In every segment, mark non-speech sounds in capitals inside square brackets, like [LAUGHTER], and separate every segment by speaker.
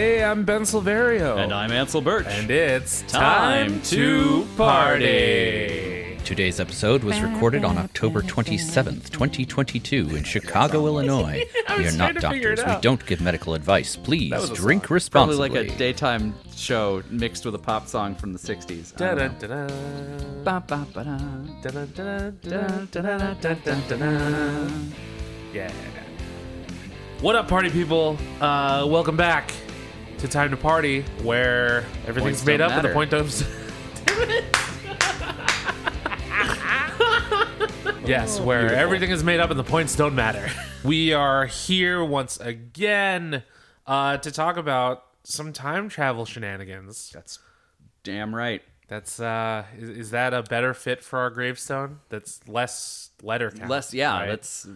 Speaker 1: Hey, I'm Ben Silverio.
Speaker 2: And I'm Ansel Birch.
Speaker 1: And it's
Speaker 2: time to party.
Speaker 3: Today's episode was recorded on October 27th, 2022, in Chicago, [LAUGHS] Illinois. We are not doctors. We don't give medical advice. Please
Speaker 1: drink a
Speaker 3: drink
Speaker 2: Probably like a daytime show mixed with a pop song from the 60s. Da-da-da-da, Ba-ba-ba-da,
Speaker 1: da-da-da-da,
Speaker 2: da da da da
Speaker 1: da. Yeah. What up, party people? Uh, welcome back to Time to Party, where everything's
Speaker 2: Points
Speaker 1: made
Speaker 2: don't
Speaker 1: up and the
Speaker 2: matter.
Speaker 1: point does. [LAUGHS] yes, where
Speaker 2: beautiful.
Speaker 1: everything is made up and the points don't matter. [LAUGHS] We are here once again uh, to talk about some time travel shenanigans.
Speaker 2: That's damn right.
Speaker 1: That's uh, is, is that a better fit for our gravestone? That's less letter count.
Speaker 2: Less, yeah,
Speaker 1: right?
Speaker 2: that's.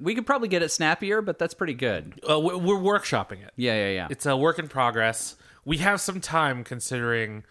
Speaker 2: We could probably get it snappier, but that's pretty good.
Speaker 1: Uh, we're, we're workshopping it.
Speaker 2: Yeah, yeah, yeah.
Speaker 1: It's a work in progress. We have some time considering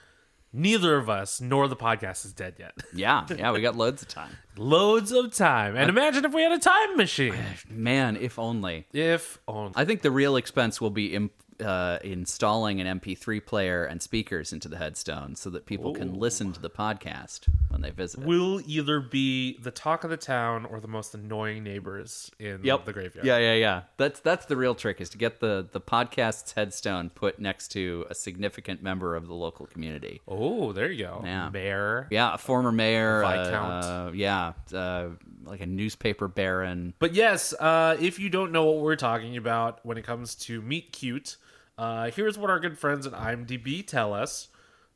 Speaker 1: neither of us nor the podcast is dead yet. [LAUGHS]
Speaker 2: yeah, yeah, we got loads of time.
Speaker 1: Loads of time. And imagine if we had a time machine. [SIGHS]
Speaker 2: Man, if only.
Speaker 1: If only.
Speaker 2: I think the real expense will be im- uh, installing an MP3 player and speakers into the headstone so that people can listen to the podcast when they visit. it.
Speaker 1: We'll either be the talk of the town or the most annoying neighbors in the graveyard.
Speaker 2: Yeah, yeah, yeah. That's that's the real trick is to get the the podcast's headstone put next to a significant member of the local community.
Speaker 1: Oh, there you go.
Speaker 2: Yeah.
Speaker 1: Mayor.
Speaker 2: Yeah, a former mayor, uh,
Speaker 1: Viscount.
Speaker 2: uh, yeah, uh, like a newspaper baron.
Speaker 1: But yes, uh, if you don't know what we're talking about when it comes to Meet Cute, uh, here's what our good friends at IMDb tell us.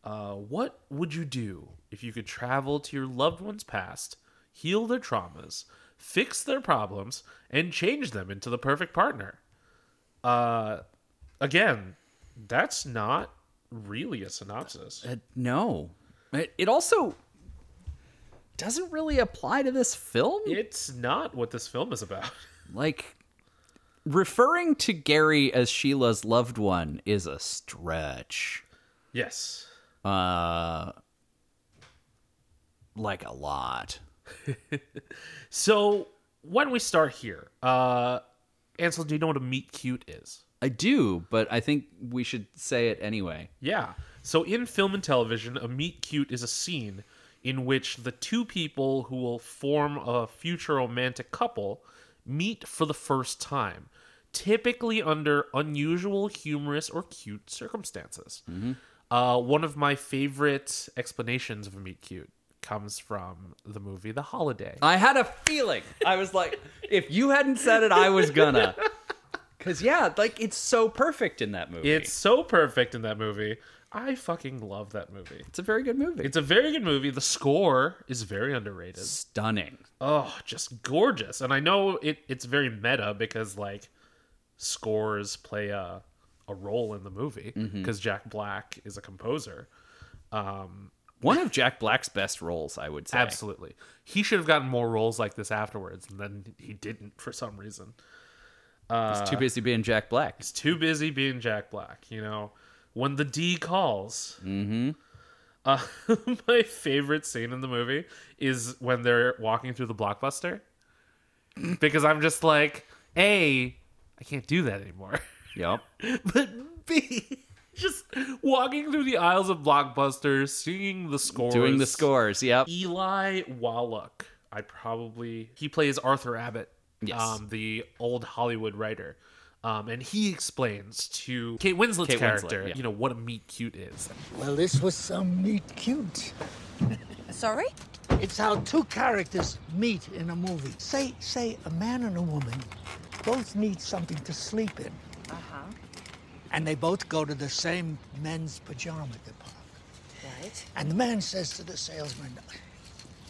Speaker 1: Uh, what would you do if you could travel to your loved one's past, heal their traumas, fix their problems, and change them into the perfect partner? Uh, again, that's not really a synopsis.
Speaker 2: Uh, no, it, it also doesn't really apply to this film.
Speaker 1: It's not what this film is about. [LAUGHS]
Speaker 2: like referring to Gary as Sheila's loved one is a stretch.
Speaker 1: yes.
Speaker 2: Uh, like a lot. [LAUGHS]
Speaker 1: So why don't we start here? Uh, Ansel, do you know what a meet cute is?
Speaker 2: I do, but I think we should say it anyway.
Speaker 1: Yeah. So in film and television, a meet cute is a scene in which the two people who will form a future romantic couple meet for the first time, typically under unusual, humorous, or cute circumstances. Uh, one of my favorite explanations of a meet cute comes from the movie The Holiday.
Speaker 2: I had a feeling. I was like, if you hadn't said it, I was gonna. [LAUGHS] Cause yeah, like it's so perfect in that movie.
Speaker 1: It's so perfect in that movie. I fucking love that movie.
Speaker 2: it's a very good movie.
Speaker 1: It's a very good movie. The score is very underrated.
Speaker 2: stunning.
Speaker 1: Oh, just gorgeous. And I know it, it's very meta because like scores play a a role in the movie because Jack Black is a composer. Um,
Speaker 2: One of Jack Black's best roles, I would say.
Speaker 1: absolutely. He should have gotten more roles like this afterwards, and then he didn't for some reason.
Speaker 2: Uh, He's too busy being Jack Black.
Speaker 1: He's too busy being Jack Black, you know. When the D calls. Mm-hmm. Uh, [LAUGHS] my favorite scene in the movie is when they're walking through the blockbuster. because I'm just like, A, I can't do that anymore.
Speaker 2: Yep. [LAUGHS]
Speaker 1: but B, just walking through the aisles of Blockbuster, singing the scores.
Speaker 2: Doing the scores. Yep.
Speaker 1: Eli Wallach. I probably he plays Arthur Abbott,
Speaker 2: Yes.
Speaker 1: um, the old Hollywood writer, um, and he explains to Kate Winslet's
Speaker 2: Kate Winslet,
Speaker 1: character,
Speaker 2: yeah.
Speaker 1: you know, what a meet cute is.
Speaker 4: Well, this was some meet cute.
Speaker 5: Sorry?
Speaker 4: It's how two characters meet in a movie. Say, say, a man and a woman both need something to sleep in.
Speaker 5: Uh huh.
Speaker 4: And they both go to the same men's pajama department.
Speaker 5: Right.
Speaker 4: And the man says to the salesman,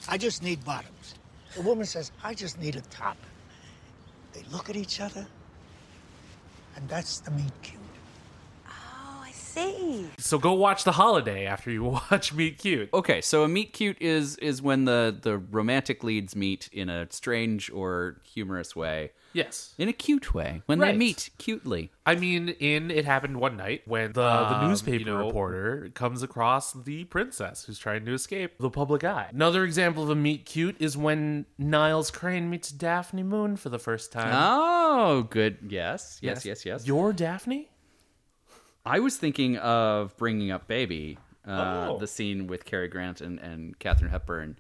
Speaker 4: I just need bottoms. The woman says, I just need a top. They look at each other, and that's the meet cute.
Speaker 5: Oh, I see.
Speaker 1: So go watch The Holiday after you [LAUGHS] watch Meet Cute.
Speaker 2: Okay, so a meet cute is is when the the romantic leads meet in a strange or humorous way.
Speaker 1: Yes.
Speaker 2: In a cute way. When they meet cutely.
Speaker 1: I mean, in It Happened One Night, when the, the
Speaker 2: Um,
Speaker 1: newspaper
Speaker 2: you know-
Speaker 1: reporter comes across the princess who's trying to escape the public eye. Another example of a meet cute is when Niles Crane meets Daphne Moon for the first time.
Speaker 2: Oh, good. Yes. Yes, yes, yes.
Speaker 1: You're Daphne?
Speaker 2: I was thinking of bringing up Baby, uh,
Speaker 1: Oh.
Speaker 2: the scene with Cary Grant and, and Katharine Hepburn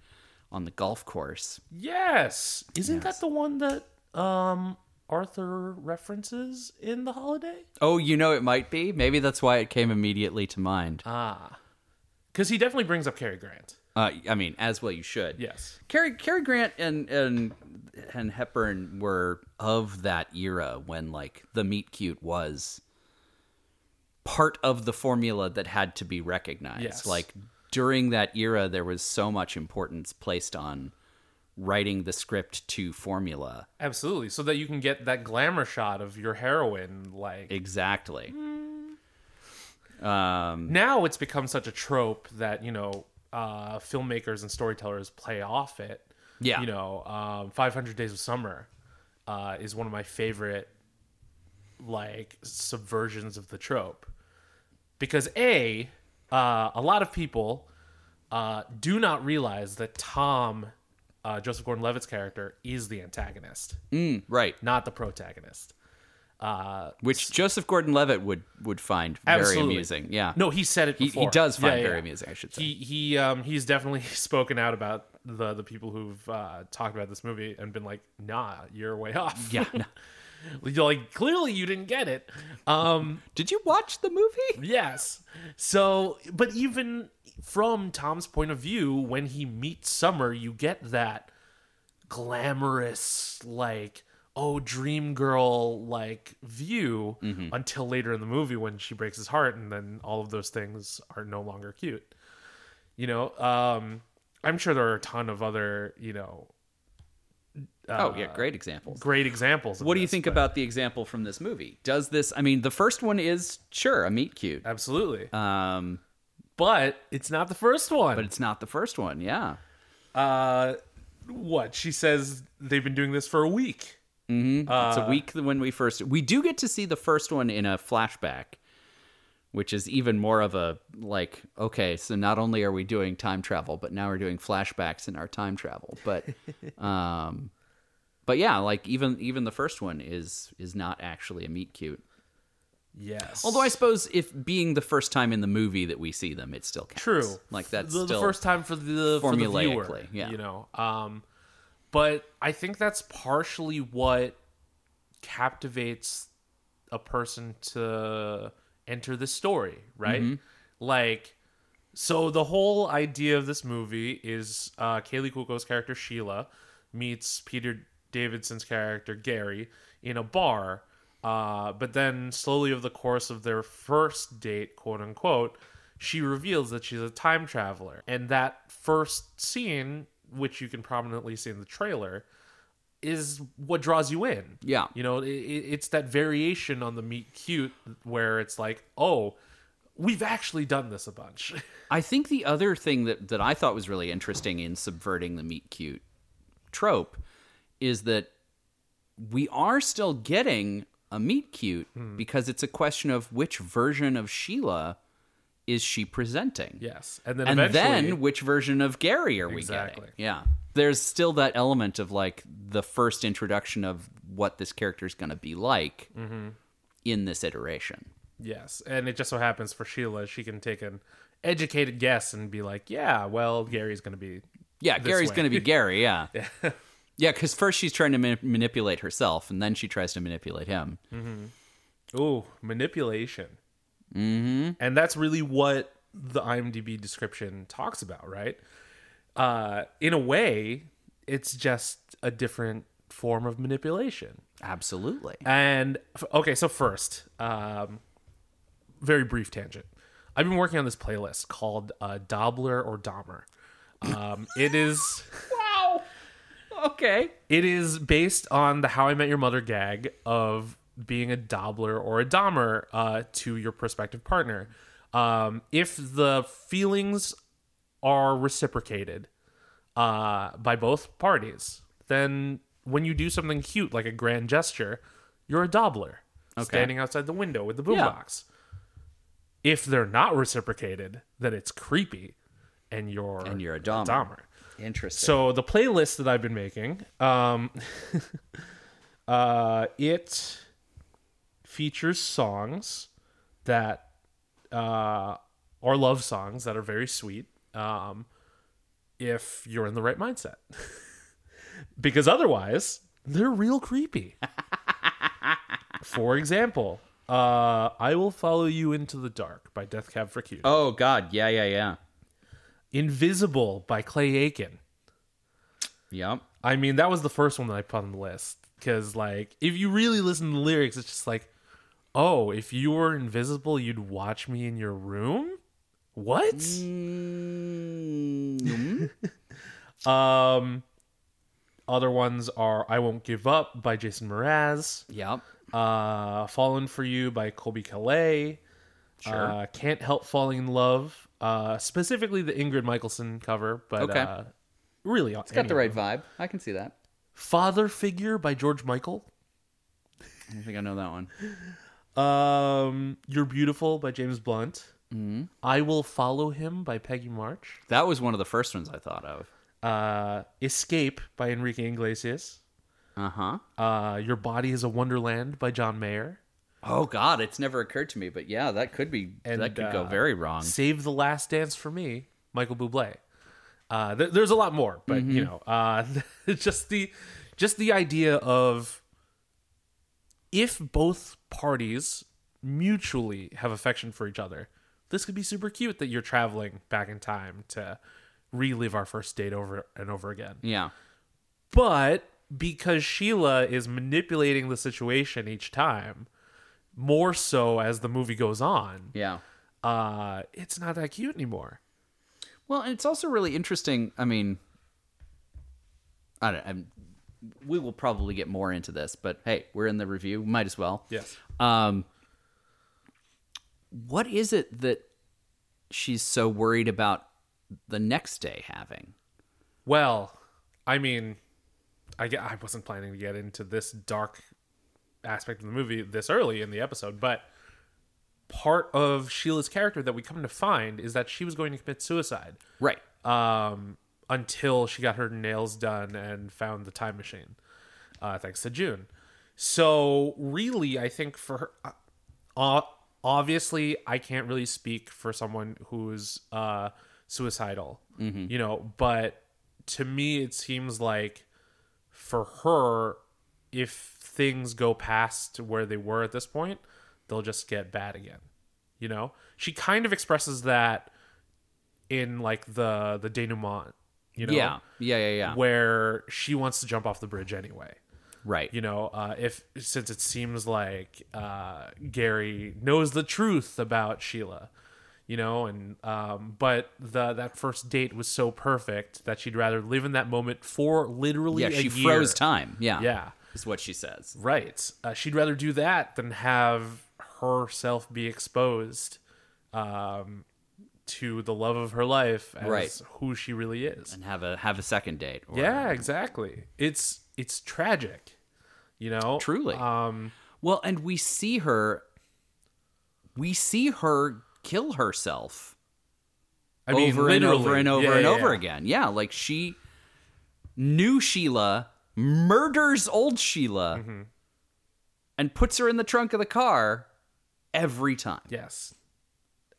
Speaker 2: on the golf course.
Speaker 1: Yes. Isn't that the one that um Arthur references in the holiday?
Speaker 2: Oh, you know it might be. Maybe that's why it came immediately to mind.
Speaker 1: Ah. Because he definitely brings up Cary Grant.
Speaker 2: Uh, I mean, as well you should.
Speaker 1: Yes.
Speaker 2: Cary Cary Grant and and and Hepburn were of that era when like the meet cute was part of the formula that had to be recognized.
Speaker 1: Yes.
Speaker 2: Like during that era there was so much importance placed on writing the script to formula.
Speaker 1: Absolutely. So that you can get that glamour shot of your heroine like
Speaker 2: Exactly. Um
Speaker 1: now it's become such a trope that, you know, uh filmmakers and storytellers play off it.
Speaker 2: Yeah.
Speaker 1: You know, um 500 Days of Summer uh is one of my favorite like subversions of the trope. Because A, uh a lot of people uh do not realize that Tom uh, Joseph Gordon-Levitt's character is the antagonist,
Speaker 2: mm, right.
Speaker 1: not the protagonist. Uh,
Speaker 2: Which Joseph Gordon-Levitt would would find very amusing. Yeah.
Speaker 1: No, he said it
Speaker 2: He- he does find very amusing, I should say.
Speaker 1: He he um he's definitely [LAUGHS] spoken out about the the people who've uh, talked about this movie and been like, nah, you're way off.
Speaker 2: Yeah. [LAUGHS] no. [LAUGHS]
Speaker 1: like clearly you didn't get it. Um,
Speaker 2: Did you watch the movie?
Speaker 1: yes. So, but even from Tom's point of view, when he meets Summer, you get that glamorous like oh dream girl like view
Speaker 2: Mm-hmm.
Speaker 1: until later in the movie when she breaks his heart and then all of those things are no longer cute you know um i'm sure there are a ton of other you know
Speaker 2: oh yeah, great examples.
Speaker 1: great examples of
Speaker 2: What do you
Speaker 1: this,
Speaker 2: think
Speaker 1: but-
Speaker 2: about the example from this movie? Does this? I mean, the first one is sure a meet cute,
Speaker 1: absolutely
Speaker 2: um,
Speaker 1: but it's not the first one
Speaker 2: but it's not the first one. Yeah,
Speaker 1: uh what she says they've been doing this for a week
Speaker 2: it's
Speaker 1: Uh,
Speaker 2: a week when we first. We do get to see the first one in a flashback, which is even more of a like. Okay, so not only are we doing time travel, but now we're doing flashbacks in our time travel. But, [LAUGHS] um, but yeah, like even even the first one is is not actually a meet cute.
Speaker 1: yes
Speaker 2: Although I suppose if being the first time in the movie that we see them, it still counts.
Speaker 1: True.
Speaker 2: Like that's
Speaker 1: the, the first time for the for the viewer.
Speaker 2: Formulaically, yeah.
Speaker 1: You know. Um but I think that's partially what captivates a person to enter the story, right?
Speaker 2: Mm-hmm.
Speaker 1: Like so the whole idea of this movie is uh Kaley Cuoco's character Sheila meets Peter Davidson's character Gary in a bar. Uh, but then slowly over the course of their first date, quote unquote, she reveals that she's a time traveler. And that first scene, which you can prominently see in the trailer, is what draws you in.
Speaker 2: Yeah.
Speaker 1: You know, it, it- it's that variation on the meet cute where it's like, oh, we've actually done this a bunch. [LAUGHS]
Speaker 2: I think the other thing that, that I thought was really interesting in subverting the meet cute trope is that we are still getting a meet cute
Speaker 1: Hmm.
Speaker 2: because it's a question of which version of Sheila is she presenting.
Speaker 1: yes. And then
Speaker 2: and then which version of Gary are we
Speaker 1: Exactly.
Speaker 2: getting? Yeah. There's still that element of like the first introduction of what this character is going to be like
Speaker 1: Mm-hmm.
Speaker 2: in this iteration.
Speaker 1: Yes, and it just so happens for Sheila, she can take an educated guess and be like, "Yeah, well, Gary's going to be."
Speaker 2: Yeah, Gary's going to be Gary. Yeah. [LAUGHS] yeah, because first she's trying to ma- manipulate herself, and then she tries to manipulate him.
Speaker 1: Ooh, manipulation. Mm-hmm. And that's really what the IMDb description talks about, right? Uh, in a way, it's just a different form of manipulation.
Speaker 2: Absolutely.
Speaker 1: And okay, so first, um, very brief tangent. I've been working on this playlist called uh, Dobler or Dahmer. Um, it is. [LAUGHS] Wow.
Speaker 2: Okay.
Speaker 1: It is based on the How I Met Your Mother gag of being a Dobler or a Dahmer uh, to your prospective partner. Um, if the feelings are reciprocated uh, by both parties, then when you do something cute like a grand gesture, you're a Dobler standing outside the window with the boombox. If they're not reciprocated, then it's creepy, and you're
Speaker 2: And you're a Dahmer.
Speaker 1: Dahmer.
Speaker 2: Interesting.
Speaker 1: So the playlist that I've been making, um, [LAUGHS] uh, it features songs that uh, or love songs that are very sweet. Um, if you're in the right mindset, [LAUGHS] because otherwise they're real creepy. [LAUGHS] For example, uh, "I Will Follow You Into the Dark" by Death Cab for Cutie.
Speaker 2: Oh God, yeah, yeah, yeah.
Speaker 1: "Invisible" by Clay Aiken.
Speaker 2: Yep.
Speaker 1: I mean, that was the first one that I put on the list because, like, if you really listen to the lyrics, it's just like, oh, if you were invisible, you'd watch me in your room. What? [LAUGHS] um, other ones are "I Won't Give Up" by Jason Mraz,
Speaker 2: Yep.
Speaker 1: uh, "Fallen for You" by Colbie Caillat,
Speaker 2: Sure.
Speaker 1: uh, "Can't Help Falling in Love," uh, specifically the Ingrid Michaelson cover, but
Speaker 2: Okay.
Speaker 1: uh, really,
Speaker 2: It's got the right vibe. I can see that.
Speaker 1: "Father Figure" by George Michael.
Speaker 2: I don't think I know that one.
Speaker 1: Um, You're Beautiful by James Blunt. I Will Follow Him by Peggy March.
Speaker 2: That was one of the first ones I thought of.
Speaker 1: Uh, Escape by Enrique Iglesias.
Speaker 2: Uh huh.
Speaker 1: Uh, Your Body is a Wonderland by John Mayer.
Speaker 2: Oh God, it's never occurred to me, but yeah, that could be.
Speaker 1: And,
Speaker 2: that could go
Speaker 1: uh,
Speaker 2: very wrong.
Speaker 1: Save the Last Dance for Me, Michael Bublé. Uh, th- there's a lot more, but you know, uh, [LAUGHS] just the just the idea of if both parties mutually have affection for each other, this could be super cute that you're traveling back in time to relive our first date over and over again.
Speaker 2: Yeah.
Speaker 1: But because Sheila is manipulating the situation each time, more so as the movie goes on,
Speaker 2: Yeah.
Speaker 1: uh, it's not that cute anymore.
Speaker 2: Well, and it's also really interesting. I mean, I don't. I'm, we will probably get more into this, but hey, we're in the review. Might as well.
Speaker 1: Yes.
Speaker 2: Um, what is it that she's so worried about the next day having?
Speaker 1: Well, I mean, I, I wasn't planning to get into this dark aspect of the movie this early in the episode, but part of Sheila's character that we come to find is that she was going to commit suicide
Speaker 2: Right.
Speaker 1: um, until she got her nails done and found the time machine, uh, thanks to June. So, really, I think for her, uh, obviously, I can't really speak for someone who's uh, suicidal, you know, but to me, it seems like for her, if things go past where they were at this point, they'll just get bad again. You know, she kind of expresses that in like the the denouement. You know,
Speaker 2: yeah. Yeah. Yeah. Yeah.
Speaker 1: where she wants to jump off the bridge anyway.
Speaker 2: Right.
Speaker 1: You know, uh, if since it seems like uh, Gary knows the truth about Sheila, you know, and um, but the that first date was so perfect that she'd rather live in that moment for literally
Speaker 2: yeah.
Speaker 1: a
Speaker 2: She
Speaker 1: year.
Speaker 2: froze time. Yeah.
Speaker 1: Yeah,
Speaker 2: Is what she says.
Speaker 1: right. Uh, she'd rather do that than have herself be exposed um, to the love of her life as
Speaker 2: Right.
Speaker 1: who she really is.
Speaker 2: And have a have a second date. or-
Speaker 1: Yeah, exactly. It's it's tragic, you know.
Speaker 2: Truly.
Speaker 1: Um,
Speaker 2: Well, and we see her. We see her kill herself
Speaker 1: I mean,
Speaker 2: over and over and over
Speaker 1: Yeah,
Speaker 2: and
Speaker 1: yeah,
Speaker 2: over
Speaker 1: yeah.
Speaker 2: again. Yeah, like she knew Sheila, murders old Sheila,
Speaker 1: Mm-hmm.
Speaker 2: and puts her in the trunk of the car every time.
Speaker 1: Yes.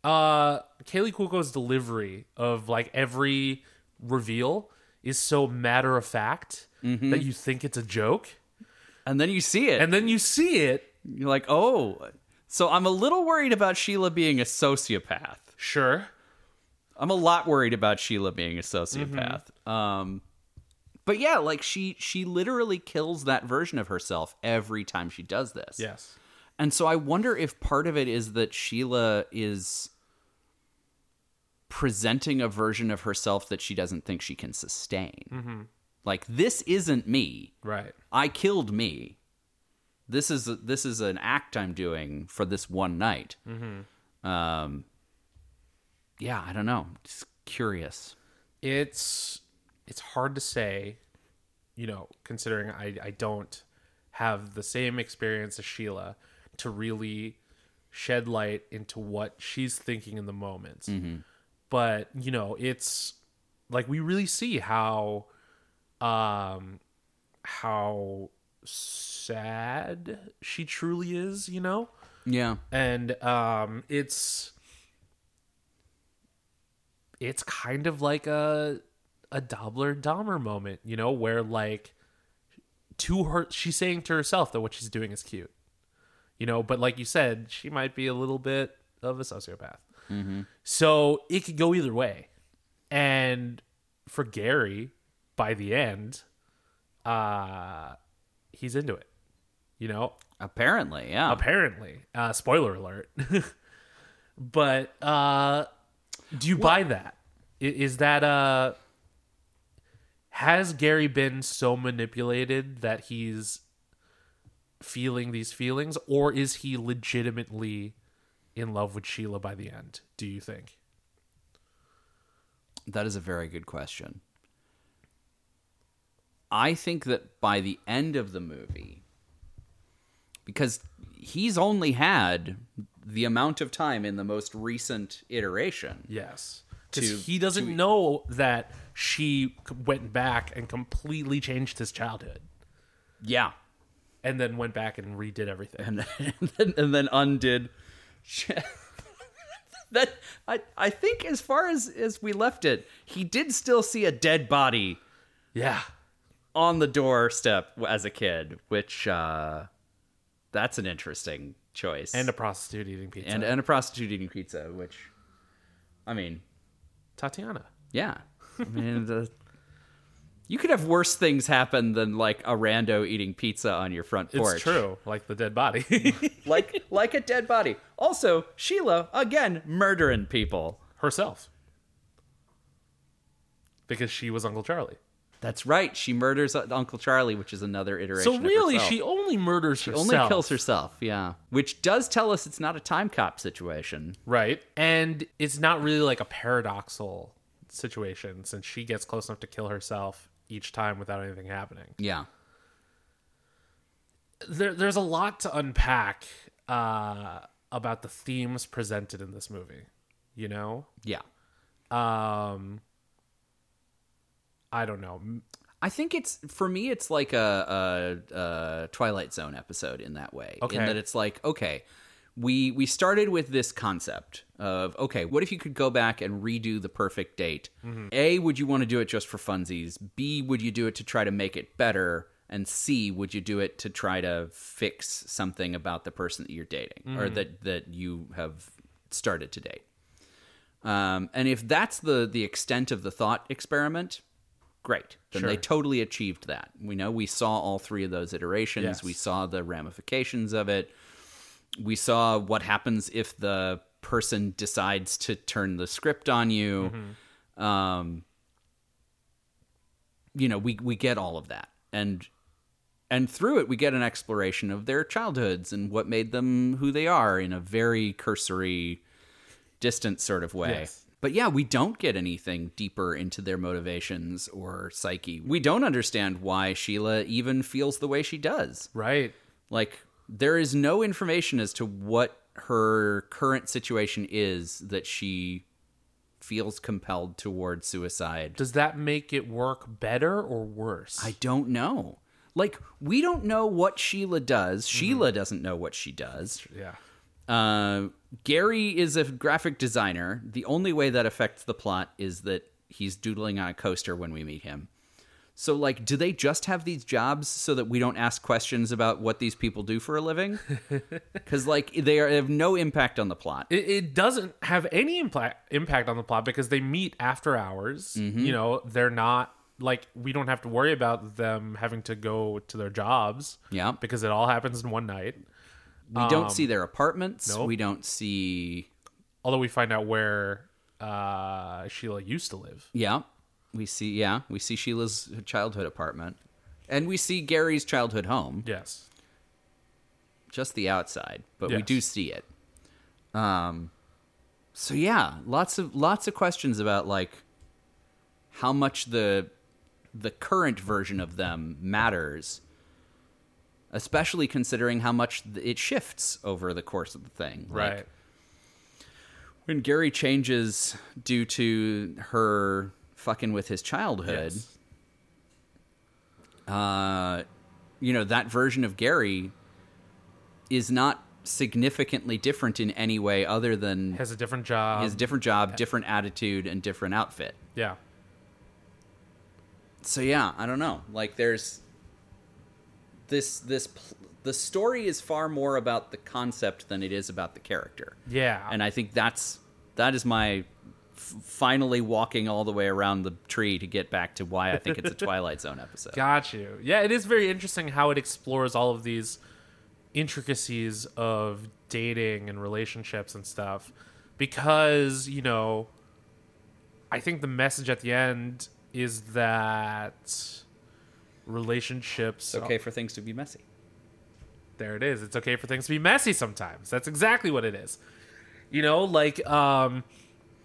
Speaker 1: Uh, Kaley Cuoco's delivery of like every reveal is so matter of fact
Speaker 2: Mm-hmm.
Speaker 1: that you think it's a joke,
Speaker 2: And then you see it,
Speaker 1: and then you see it.
Speaker 2: you're like, oh. So I'm a little worried about Sheila being a sociopath.
Speaker 1: Sure.
Speaker 2: I'm a lot worried about Sheila being a sociopath.
Speaker 1: Mm-hmm.
Speaker 2: Um, but yeah, like she she literally kills that version of herself every time she does this.
Speaker 1: Yes.
Speaker 2: And so I wonder if part of it is that Sheila is presenting a version of herself that she doesn't think she can sustain.
Speaker 1: Mm-hmm.
Speaker 2: Like this isn't me.
Speaker 1: Right.
Speaker 2: I killed me. This is this is an act I'm doing for this one night.
Speaker 1: Mm-hmm.
Speaker 2: Um, yeah, I don't know. Just curious.
Speaker 1: it's it's hard to say you know considering i i don't have the same experience as sheila to really shed light into what she's thinking in the moment but you know it's like we really see how um how sad she truly is you know
Speaker 2: Yeah.
Speaker 1: and um it's it's kind of like a a Dobler Dahmer moment, you know, where like to her she's saying to herself that what she's doing is cute. You know, but like you said, she might be a little bit of a sociopath. So it could go either way. And for Gary, by the end, uh he's into it. You know,
Speaker 2: Apparently, yeah.
Speaker 1: apparently. Uh spoiler alert. [LAUGHS] but uh do you buy that? Is that uh has Gary been so manipulated that he's feeling these feelings or is he legitimately in love with Sheila by the end, do you think?
Speaker 2: That is a very good question. I think that by the end of the movie, because he's only had the amount of time in the most recent iteration.
Speaker 1: Yes. Because he doesn't
Speaker 2: to-
Speaker 1: know that she went back and completely changed his childhood
Speaker 2: Yeah.
Speaker 1: and then went back and redid everything.
Speaker 2: And, and, then, [LAUGHS] and then undid. [LAUGHS] that I, I think as far as, as we left it, he did still see a dead body
Speaker 1: yeah.
Speaker 2: On the doorstep as a kid, which uh, that's an interesting choice.
Speaker 1: And a prostitute eating pizza.
Speaker 2: and and a prostitute eating pizza, which, I mean,
Speaker 1: Tatiana.
Speaker 2: yeah, I mean, the, you could have worse things happen than like a rando eating pizza on your front porch.
Speaker 1: It's true, like the dead body [LAUGHS]
Speaker 2: like like a dead body. Also, Sheila again murdering people.
Speaker 1: herself. Because she was Uncle Charlie.
Speaker 2: That's right. She murders Uncle Charlie, which is another iteration.
Speaker 1: So really, she only murders
Speaker 2: She
Speaker 1: herself.
Speaker 2: only kills herself. Yeah, which does tell us it's not a time cop situation.
Speaker 1: Right. And it's not really like a paradoxal situation since she gets close enough to kill herself each time without anything happening.
Speaker 2: Yeah.
Speaker 1: There, there's a lot to unpack uh, about the themes presented in this movie. You know,
Speaker 2: Yeah.
Speaker 1: um, I don't know.
Speaker 2: I think it's for me. It's like a, a, a Twilight Zone episode in that way.
Speaker 1: Okay.
Speaker 2: In that it's like, okay, we we started with this concept of okay, what if you could go back and redo the perfect date? A, would you want to do it just for funsies? B, would you do it to try to make it better? And C, would you do it to try to fix something about the person that you're dating or that that you have started to date? Um, and if that's the the extent of the thought experiment, great. Then they totally achieved that. We know we saw all three of those iterations.
Speaker 1: Yes.
Speaker 2: We saw the ramifications of it. We saw what happens if the person decides to turn the script on you. Um, you know, we we get all of that, and and through it, we get an exploration of their childhoods and what made them who they are in a very cursory, distant sort of way.
Speaker 1: Yes.
Speaker 2: But yeah, we don't get anything deeper into their motivations or psyche. We don't understand why Sheila even feels the way she does.
Speaker 1: right.
Speaker 2: Like, there is no information as to what her current situation is that she feels compelled towards suicide.
Speaker 1: Does that make it work better or worse?
Speaker 2: I don't know. Like, we don't know what Sheila does. Sheila doesn't know what she does.
Speaker 1: yeah.
Speaker 2: Uh, Gary is a graphic designer. The only way that affects the plot is that he's doodling on a coaster when we meet him. So, like, do they just have these jobs so that we don't ask questions about what these people do for a living? [LAUGHS] Because, like, they, are, they have no impact on the plot.
Speaker 1: It, it doesn't have any impact impact on the plot because they meet after hours. Mm-hmm. You know, they're not like we don't have to worry about them having to go to their jobs.
Speaker 2: Yeah.
Speaker 1: because it all happens in one night.
Speaker 2: We don't see their apartments.
Speaker 1: nope.
Speaker 2: We don't see.
Speaker 1: Although we find out where uh, Sheila used to live.
Speaker 2: Yeah, we see. Yeah, we see Sheila's childhood apartment, and we see Gary's childhood home.
Speaker 1: Yes.
Speaker 2: just the outside, but we do see it. Um, so yeah, lots of lots of questions about like how much the the current version of them matters, especially considering how much it shifts over the course of the thing. Like,
Speaker 1: Right.
Speaker 2: when Gary changes due to her fucking with his childhood,
Speaker 1: Yes.
Speaker 2: uh, you know, that version of Gary is not significantly different in any way other than
Speaker 1: Has a different job.
Speaker 2: has a different job, different attitude, and different outfit.
Speaker 1: yeah.
Speaker 2: So yeah, I don't know. Like there's this this pl- the story is far more about the concept than it is about the character.
Speaker 1: Yeah.
Speaker 2: And I think that's that is my f- finally walking all the way around the tree to get back to why I think it's a [LAUGHS] Twilight Zone episode.
Speaker 1: Got you. Yeah, it is very interesting how it explores all of these intricacies of dating and relationships and stuff. Because, you know, I think the message at the end is that relationships.
Speaker 2: It's okay for things to be messy.
Speaker 1: there it is. It's okay for things to be messy sometimes. That's exactly what it is. You know, like um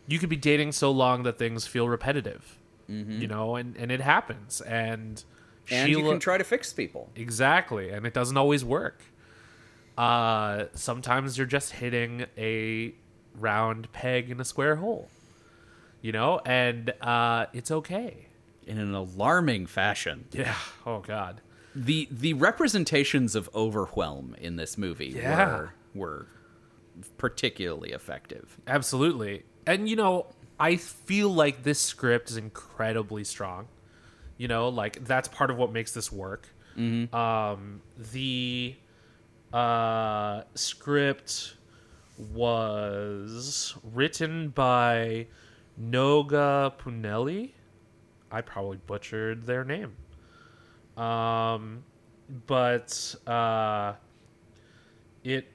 Speaker 1: you could be dating so long that things feel repetitive. You know, and and it happens. And
Speaker 2: And you can try to fix people.
Speaker 1: Exactly, and it doesn't always work. Uh, sometimes you're just hitting a round peg in a square hole, you know, and uh, it's okay.
Speaker 2: In an alarming fashion.
Speaker 1: Yeah. Oh God.
Speaker 2: The the representations of overwhelm in this movie
Speaker 1: Yeah.
Speaker 2: were were particularly effective.
Speaker 1: Absolutely. And you know, I feel like this script is incredibly strong. You know, like that's part of what makes this work. Um, the uh, script was written by Noga Pnueli. I probably butchered their name. Um, but uh, it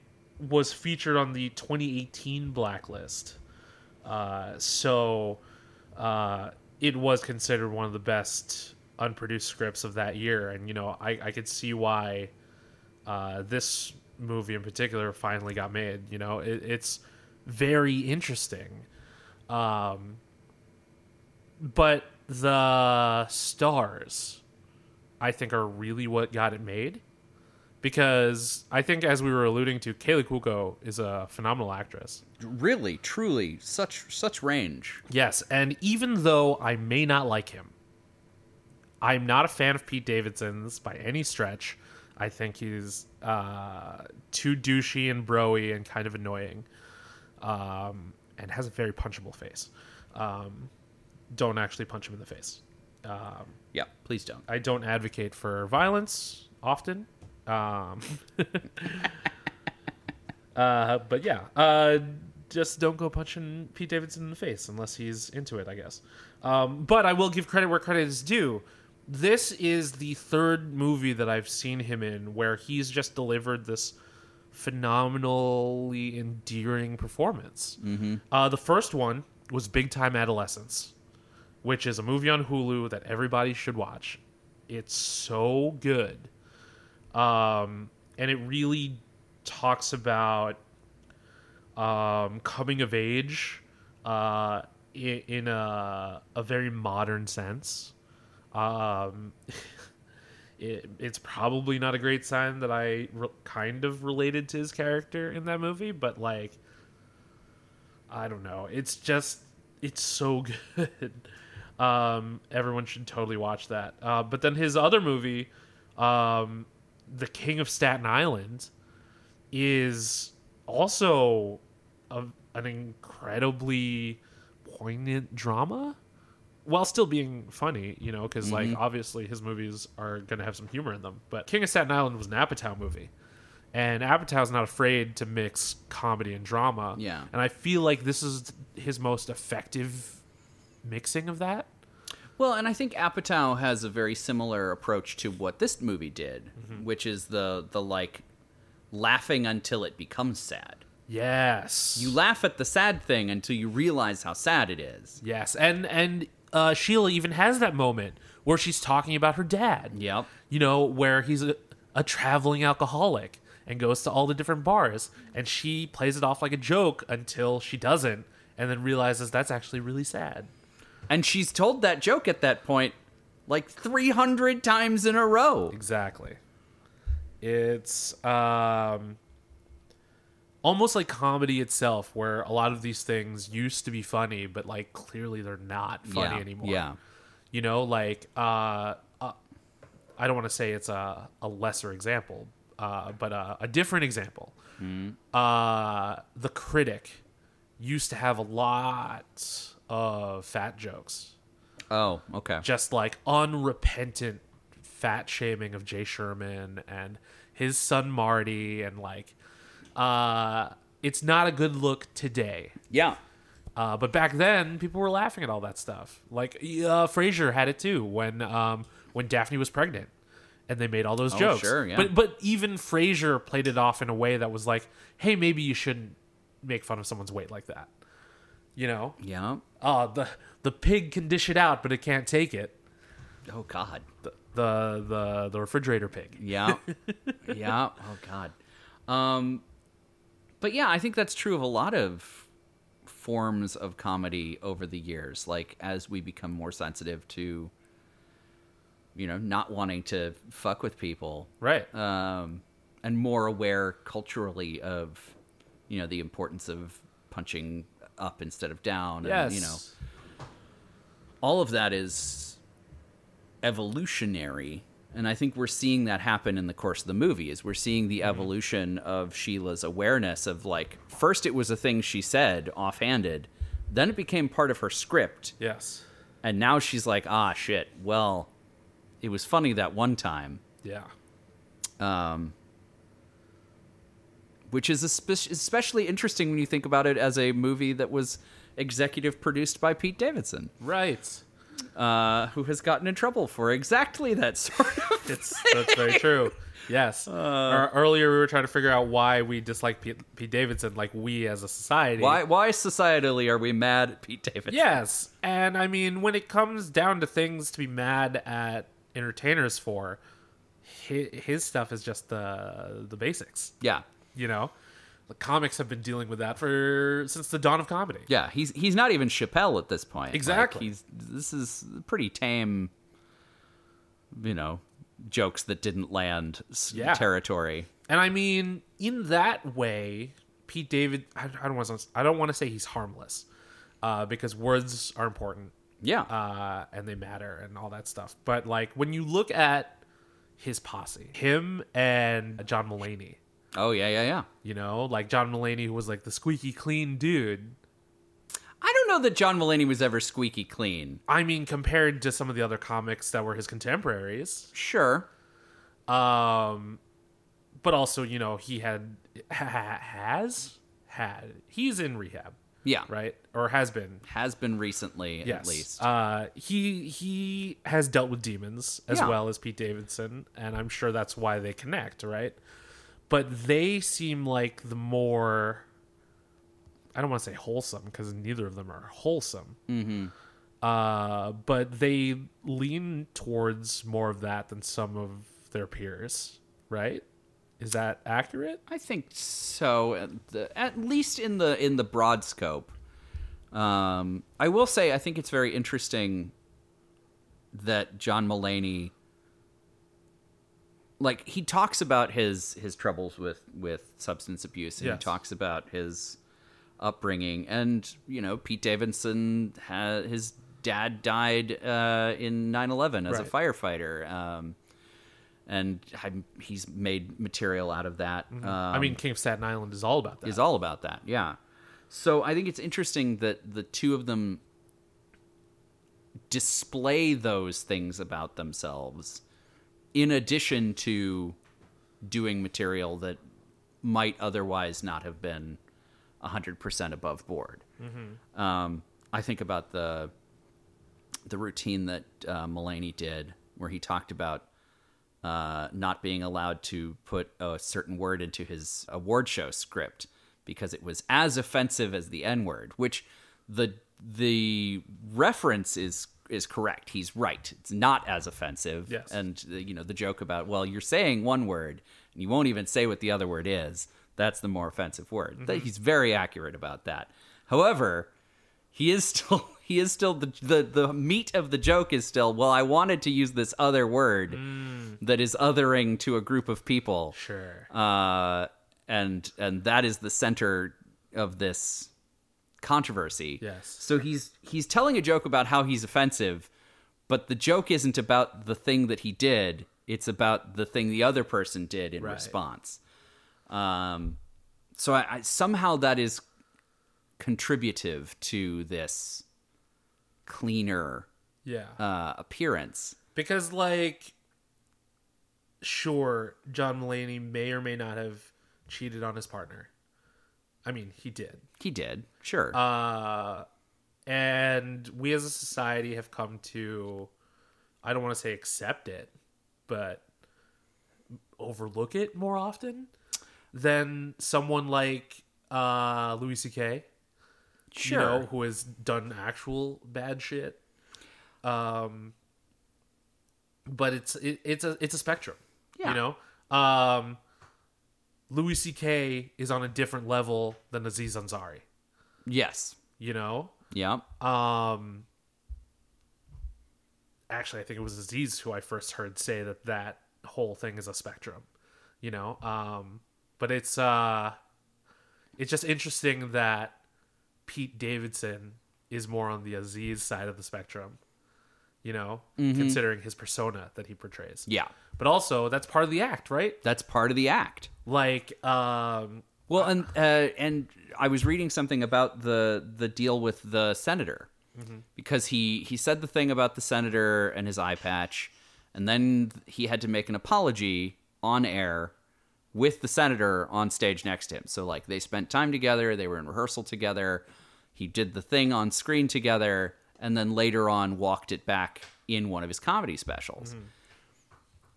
Speaker 1: was featured on the 2018 blacklist. Uh, so uh, it was considered one of the best unproduced scripts of that year. And, you know, I, I could see why uh, this movie in particular finally got made. You know, it, it's very interesting. Um, but the stars, I think, are really what got it made. Because I think, as we were alluding to, Kaley Cuoco is a phenomenal actress.
Speaker 2: Really, truly, such such range.
Speaker 1: Yes, and even though I may not like him, I'm not a fan of Pete Davidson's by any stretch. I think he's uh, too douchey and broy and kind of annoying, um, and has a very punchable face. Um, don't actually punch him in the face. Um,
Speaker 2: Yeah, please don't.
Speaker 1: I don't advocate for violence often. Um, [LAUGHS] uh, but yeah, uh, just don't go punching Pete Davidson in the face unless he's into it, I guess. Um, but I will give credit where credit is due. This is the third movie that I've seen him in where he's just delivered this phenomenally endearing performance. Uh, the first one was Big Time Adolescence which is a movie on Hulu that everybody should watch. It's so good. Um, and it really talks about um, coming of age uh, in, in a, a very modern sense. Um, [LAUGHS] it, it's probably not a great sign that I re- kind of related to his character in that movie, but like, I don't know. It's just it's so [LAUGHS] good. Um, everyone should totally watch that. Uh, but then his other movie, um, The King of Staten Island, is also a, an incredibly poignant drama while still being funny, you know, because like obviously his movies are gonna have some humor in them. But King of Staten Island was an Apatow movie, and Apatow's not afraid to mix comedy and drama.
Speaker 2: Yeah.
Speaker 1: and I feel like this is his most effective mixing of that.
Speaker 2: Well, and I think Apatow has a very similar approach to what this movie did, which is the the like laughing until it becomes sad.
Speaker 1: Yes,
Speaker 2: You laugh at the sad thing until you realize how sad it is.
Speaker 1: yes, and and uh, Sheila even has that moment where she's talking about her dad.
Speaker 2: Yep.
Speaker 1: you know, where he's a, a traveling alcoholic and goes to all the different bars, and she plays it off like a joke until she doesn't, and then realizes that's actually really sad.
Speaker 2: And she's told that joke at that point like 300 times in a row.
Speaker 1: Exactly. It's um almost like comedy itself where a lot of these things used to be funny but like clearly they're not funny
Speaker 2: yeah.
Speaker 1: anymore.
Speaker 2: Yeah.
Speaker 1: You know, like uh, uh I don't want to say it's a, a lesser example, uh, but uh, a different example. Uh, the Critic used to have a lot of fat jokes,
Speaker 2: Oh, okay.
Speaker 1: just like unrepentant fat shaming of Jay Sherman and his son Marty, and like, uh, it's not a good look today.
Speaker 2: Yeah.
Speaker 1: Uh, but back then, people were laughing at all that stuff. Like uh, Frasier had it too when um, when Daphne was pregnant, and they made all those
Speaker 2: Oh,
Speaker 1: jokes.
Speaker 2: sure, yeah.
Speaker 1: But but even Frasier played it off in a way that was like, hey, maybe you shouldn't make fun of someone's weight like that. You know,
Speaker 2: Yeah.
Speaker 1: uh, the the pig can dish it out, but it can't take it.
Speaker 2: Oh God.
Speaker 1: The the the, the refrigerator pig.
Speaker 2: Yeah. [LAUGHS] yeah. Oh God. Um, but yeah, I think that's true of a lot of forms of comedy over the years. Like as we become more sensitive to, you know, not wanting to fuck with people,
Speaker 1: Right.
Speaker 2: um, and more aware culturally of, you know, the importance of punching up instead of down.
Speaker 1: yes.
Speaker 2: And, you know, all of that is evolutionary and i think we're seeing that happen in the course of the movie is we're seeing the evolution of sheila's awareness of like first it was a thing she said offhanded then it became part of her script
Speaker 1: Yes.
Speaker 2: and now she's like ah shit well it was funny that one time
Speaker 1: Yeah.
Speaker 2: um, which is especially interesting when you think about it as a movie that was executive produced by Pete Davidson,
Speaker 1: Right.
Speaker 2: uh, who has gotten in trouble for exactly that sort of.
Speaker 1: It's that's very true. Yes.
Speaker 2: Uh,
Speaker 1: Or earlier we were trying to figure out why we dislike Pete, Pete Davidson, like we as a society.
Speaker 2: Why? Why societally are we mad at Pete Davidson?
Speaker 1: Yes, and I mean when it comes down to things to be mad at entertainers for, his, his stuff is just the the basics.
Speaker 2: yeah,
Speaker 1: You know, the comics have been dealing with that for since the dawn of comedy.
Speaker 2: yeah. He's he's not even Chappelle at this point. Like,
Speaker 1: Exactly.
Speaker 2: he's this is pretty tame. You know, jokes that didn't land
Speaker 1: Yeah.
Speaker 2: territory.
Speaker 1: And I mean, in that way, Pete David. I, I don't want to. I don't want to say he's harmless, uh, because words are important.
Speaker 2: Yeah.
Speaker 1: uh, and they matter and all that stuff. But like when you look at his posse, him and John Mulaney,
Speaker 2: oh yeah, yeah, yeah.
Speaker 1: you know, like John Mulaney who was like the squeaky clean dude.
Speaker 2: I don't know that John Mulaney was ever squeaky clean.
Speaker 1: I mean, compared to some of the other comics that were his contemporaries,
Speaker 2: Sure.
Speaker 1: um, but also you know he had ha- has had he's in rehab,
Speaker 2: Yeah.
Speaker 1: right, or has been
Speaker 2: Has been recently,
Speaker 1: yes.
Speaker 2: at least.
Speaker 1: Uh, he he has dealt with demons as
Speaker 2: Yeah.
Speaker 1: well as Pete Davidson, and I'm sure that's why they connect, right? But they seem like the more I don't want to say wholesome because neither of them are wholesome. Mm-hmm. Uh, but they lean towards more of that than some of their peers, right? Is that accurate?
Speaker 2: I think so. At, the, at least in the in the broad scope. Um, I will say I think it's very interesting that John Mulaney, like he talks about his his troubles with with substance abuse, and
Speaker 1: Yes.
Speaker 2: he talks about his upbringing, and you know Pete Davidson had his dad died uh, in 9-11 as a firefighter. Um, and I'm- he's made material out of that.
Speaker 1: Mm-hmm. I mean, King of Staten Island is all about that.
Speaker 2: is all about that. Yeah. So I think it's interesting that the two of them display those things about themselves in addition to doing material that might otherwise not have been 100% above board. Um, I think about the the routine that uh, Mulaney did where he talked about uh, not being allowed to put a certain word into his award show script because it was as offensive as the N word, which the the reference is is correct. He's right. It's not as offensive.
Speaker 1: Yes.
Speaker 2: And uh, you know the joke about well, you're saying one word and you won't even say what the other word is. That's the more offensive word. That- He's very accurate about that. However, he is [LAUGHS] still he is still the, the the meat of the joke is still well i wanted to use this other word that is othering to a group of people
Speaker 1: Sure.
Speaker 2: uh and and that is the center of this controversy
Speaker 1: Yes.
Speaker 2: so he's he's telling a joke about how he's offensive but the joke isn't about the thing that he did It's about the thing the other person did in
Speaker 1: Right.
Speaker 2: response. Um, so I, I somehow that is contributive to this cleaner
Speaker 1: Yeah.
Speaker 2: uh, appearance.
Speaker 1: because like sure john mulaney may or may not have cheated on his partner i mean he did
Speaker 2: He did, sure.
Speaker 1: uh and we as a society have come to i don't want to say accept it but overlook it more often than someone like uh louis ck
Speaker 2: sure.
Speaker 1: you know, who has done actual bad shit. Um, but it's it, it's a it's a spectrum.
Speaker 2: Yeah.
Speaker 1: You know, um, Louis C.K. is on a different level than Aziz Ansari.
Speaker 2: yes.
Speaker 1: You know,
Speaker 2: Yeah.
Speaker 1: um, actually, I think it was Aziz who I first heard say that that whole thing is a spectrum. You know, um, but it's uh, it's just interesting that Pete Davidson is more on the Aziz side of the spectrum. You know, considering his persona that he portrays.
Speaker 2: Yeah.
Speaker 1: But also, that's part of the act, right?
Speaker 2: That's part of the act.
Speaker 1: Like, um,
Speaker 2: Well, and uh, and I was reading something about the the deal with the senator because he he said the thing about the senator and his eye patch, and then he had to make an apology on air with the senator on stage next to him. So like they spent time together, they were in rehearsal together. He did the thing on screen together, and then later on walked it back in one of his comedy specials.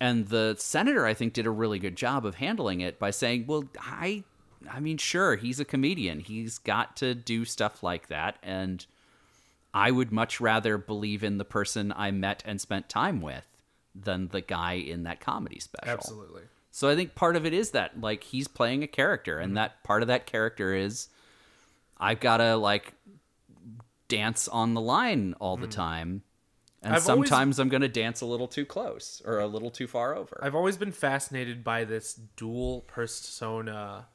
Speaker 2: And the senator, I think, did a really good job of handling it by saying, "Well, I, I mean, sure, he's a comedian. He's got to do stuff like that, and I would much rather believe in the person I met and spent time with than the guy in that comedy special."
Speaker 1: absolutely.
Speaker 2: So I think part of it is that like he's playing a character,
Speaker 1: Mm-hmm.
Speaker 2: and that part of that character is I've got to like dance on the line all the time, and.
Speaker 1: I've always-
Speaker 2: sometimes I'm going to dance a little too close or a little too far over.
Speaker 1: I've always been fascinated by this dual persona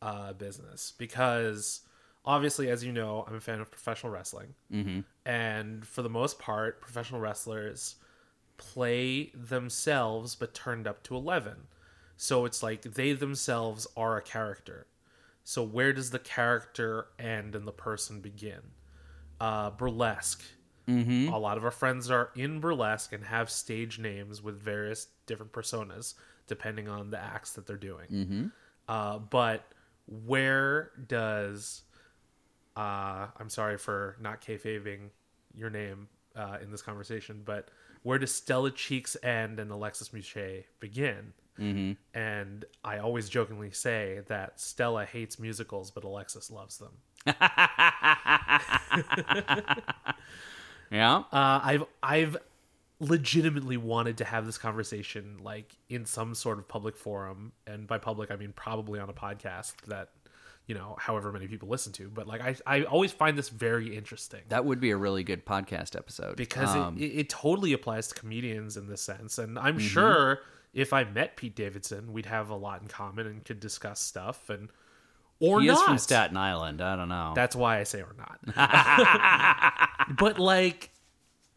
Speaker 1: uh, business because obviously, as you know, I'm a fan of professional wrestling, mm-hmm. and for the most part, professional wrestlers play themselves but turned up to eleven. So it's like they themselves are a character. So where does the character end and the person begin? Uh, burlesque. Mm-hmm. A lot of our friends are in burlesque and have stage names with various different personas depending on the acts that they're doing. Mm-hmm. Uh, but where does uh, I'm sorry for not kayfabing your name uh, in this conversation, but where does Stella Cheeks end and Alexis Muche begin? Mm-hmm. And I always jokingly say that Stella hates musicals, but Alexis loves them. [LAUGHS] [LAUGHS]
Speaker 2: yeah,
Speaker 1: Uh, I've I've legitimately wanted to have this conversation like in some sort of public forum, and by public I mean probably on a podcast that you know however many people listen to. But like I I always find this very interesting.
Speaker 2: That would be a really good podcast episode.
Speaker 1: Because
Speaker 2: Um,
Speaker 1: it, it, it totally applies to comedians in this sense, and I'm sure if I met Pete Davidson, we'd have a lot in common and could discuss stuff and or
Speaker 2: he
Speaker 1: not.
Speaker 2: is from Staten Island. I don't know.
Speaker 1: That's why I say or not. [LAUGHS] [LAUGHS] but like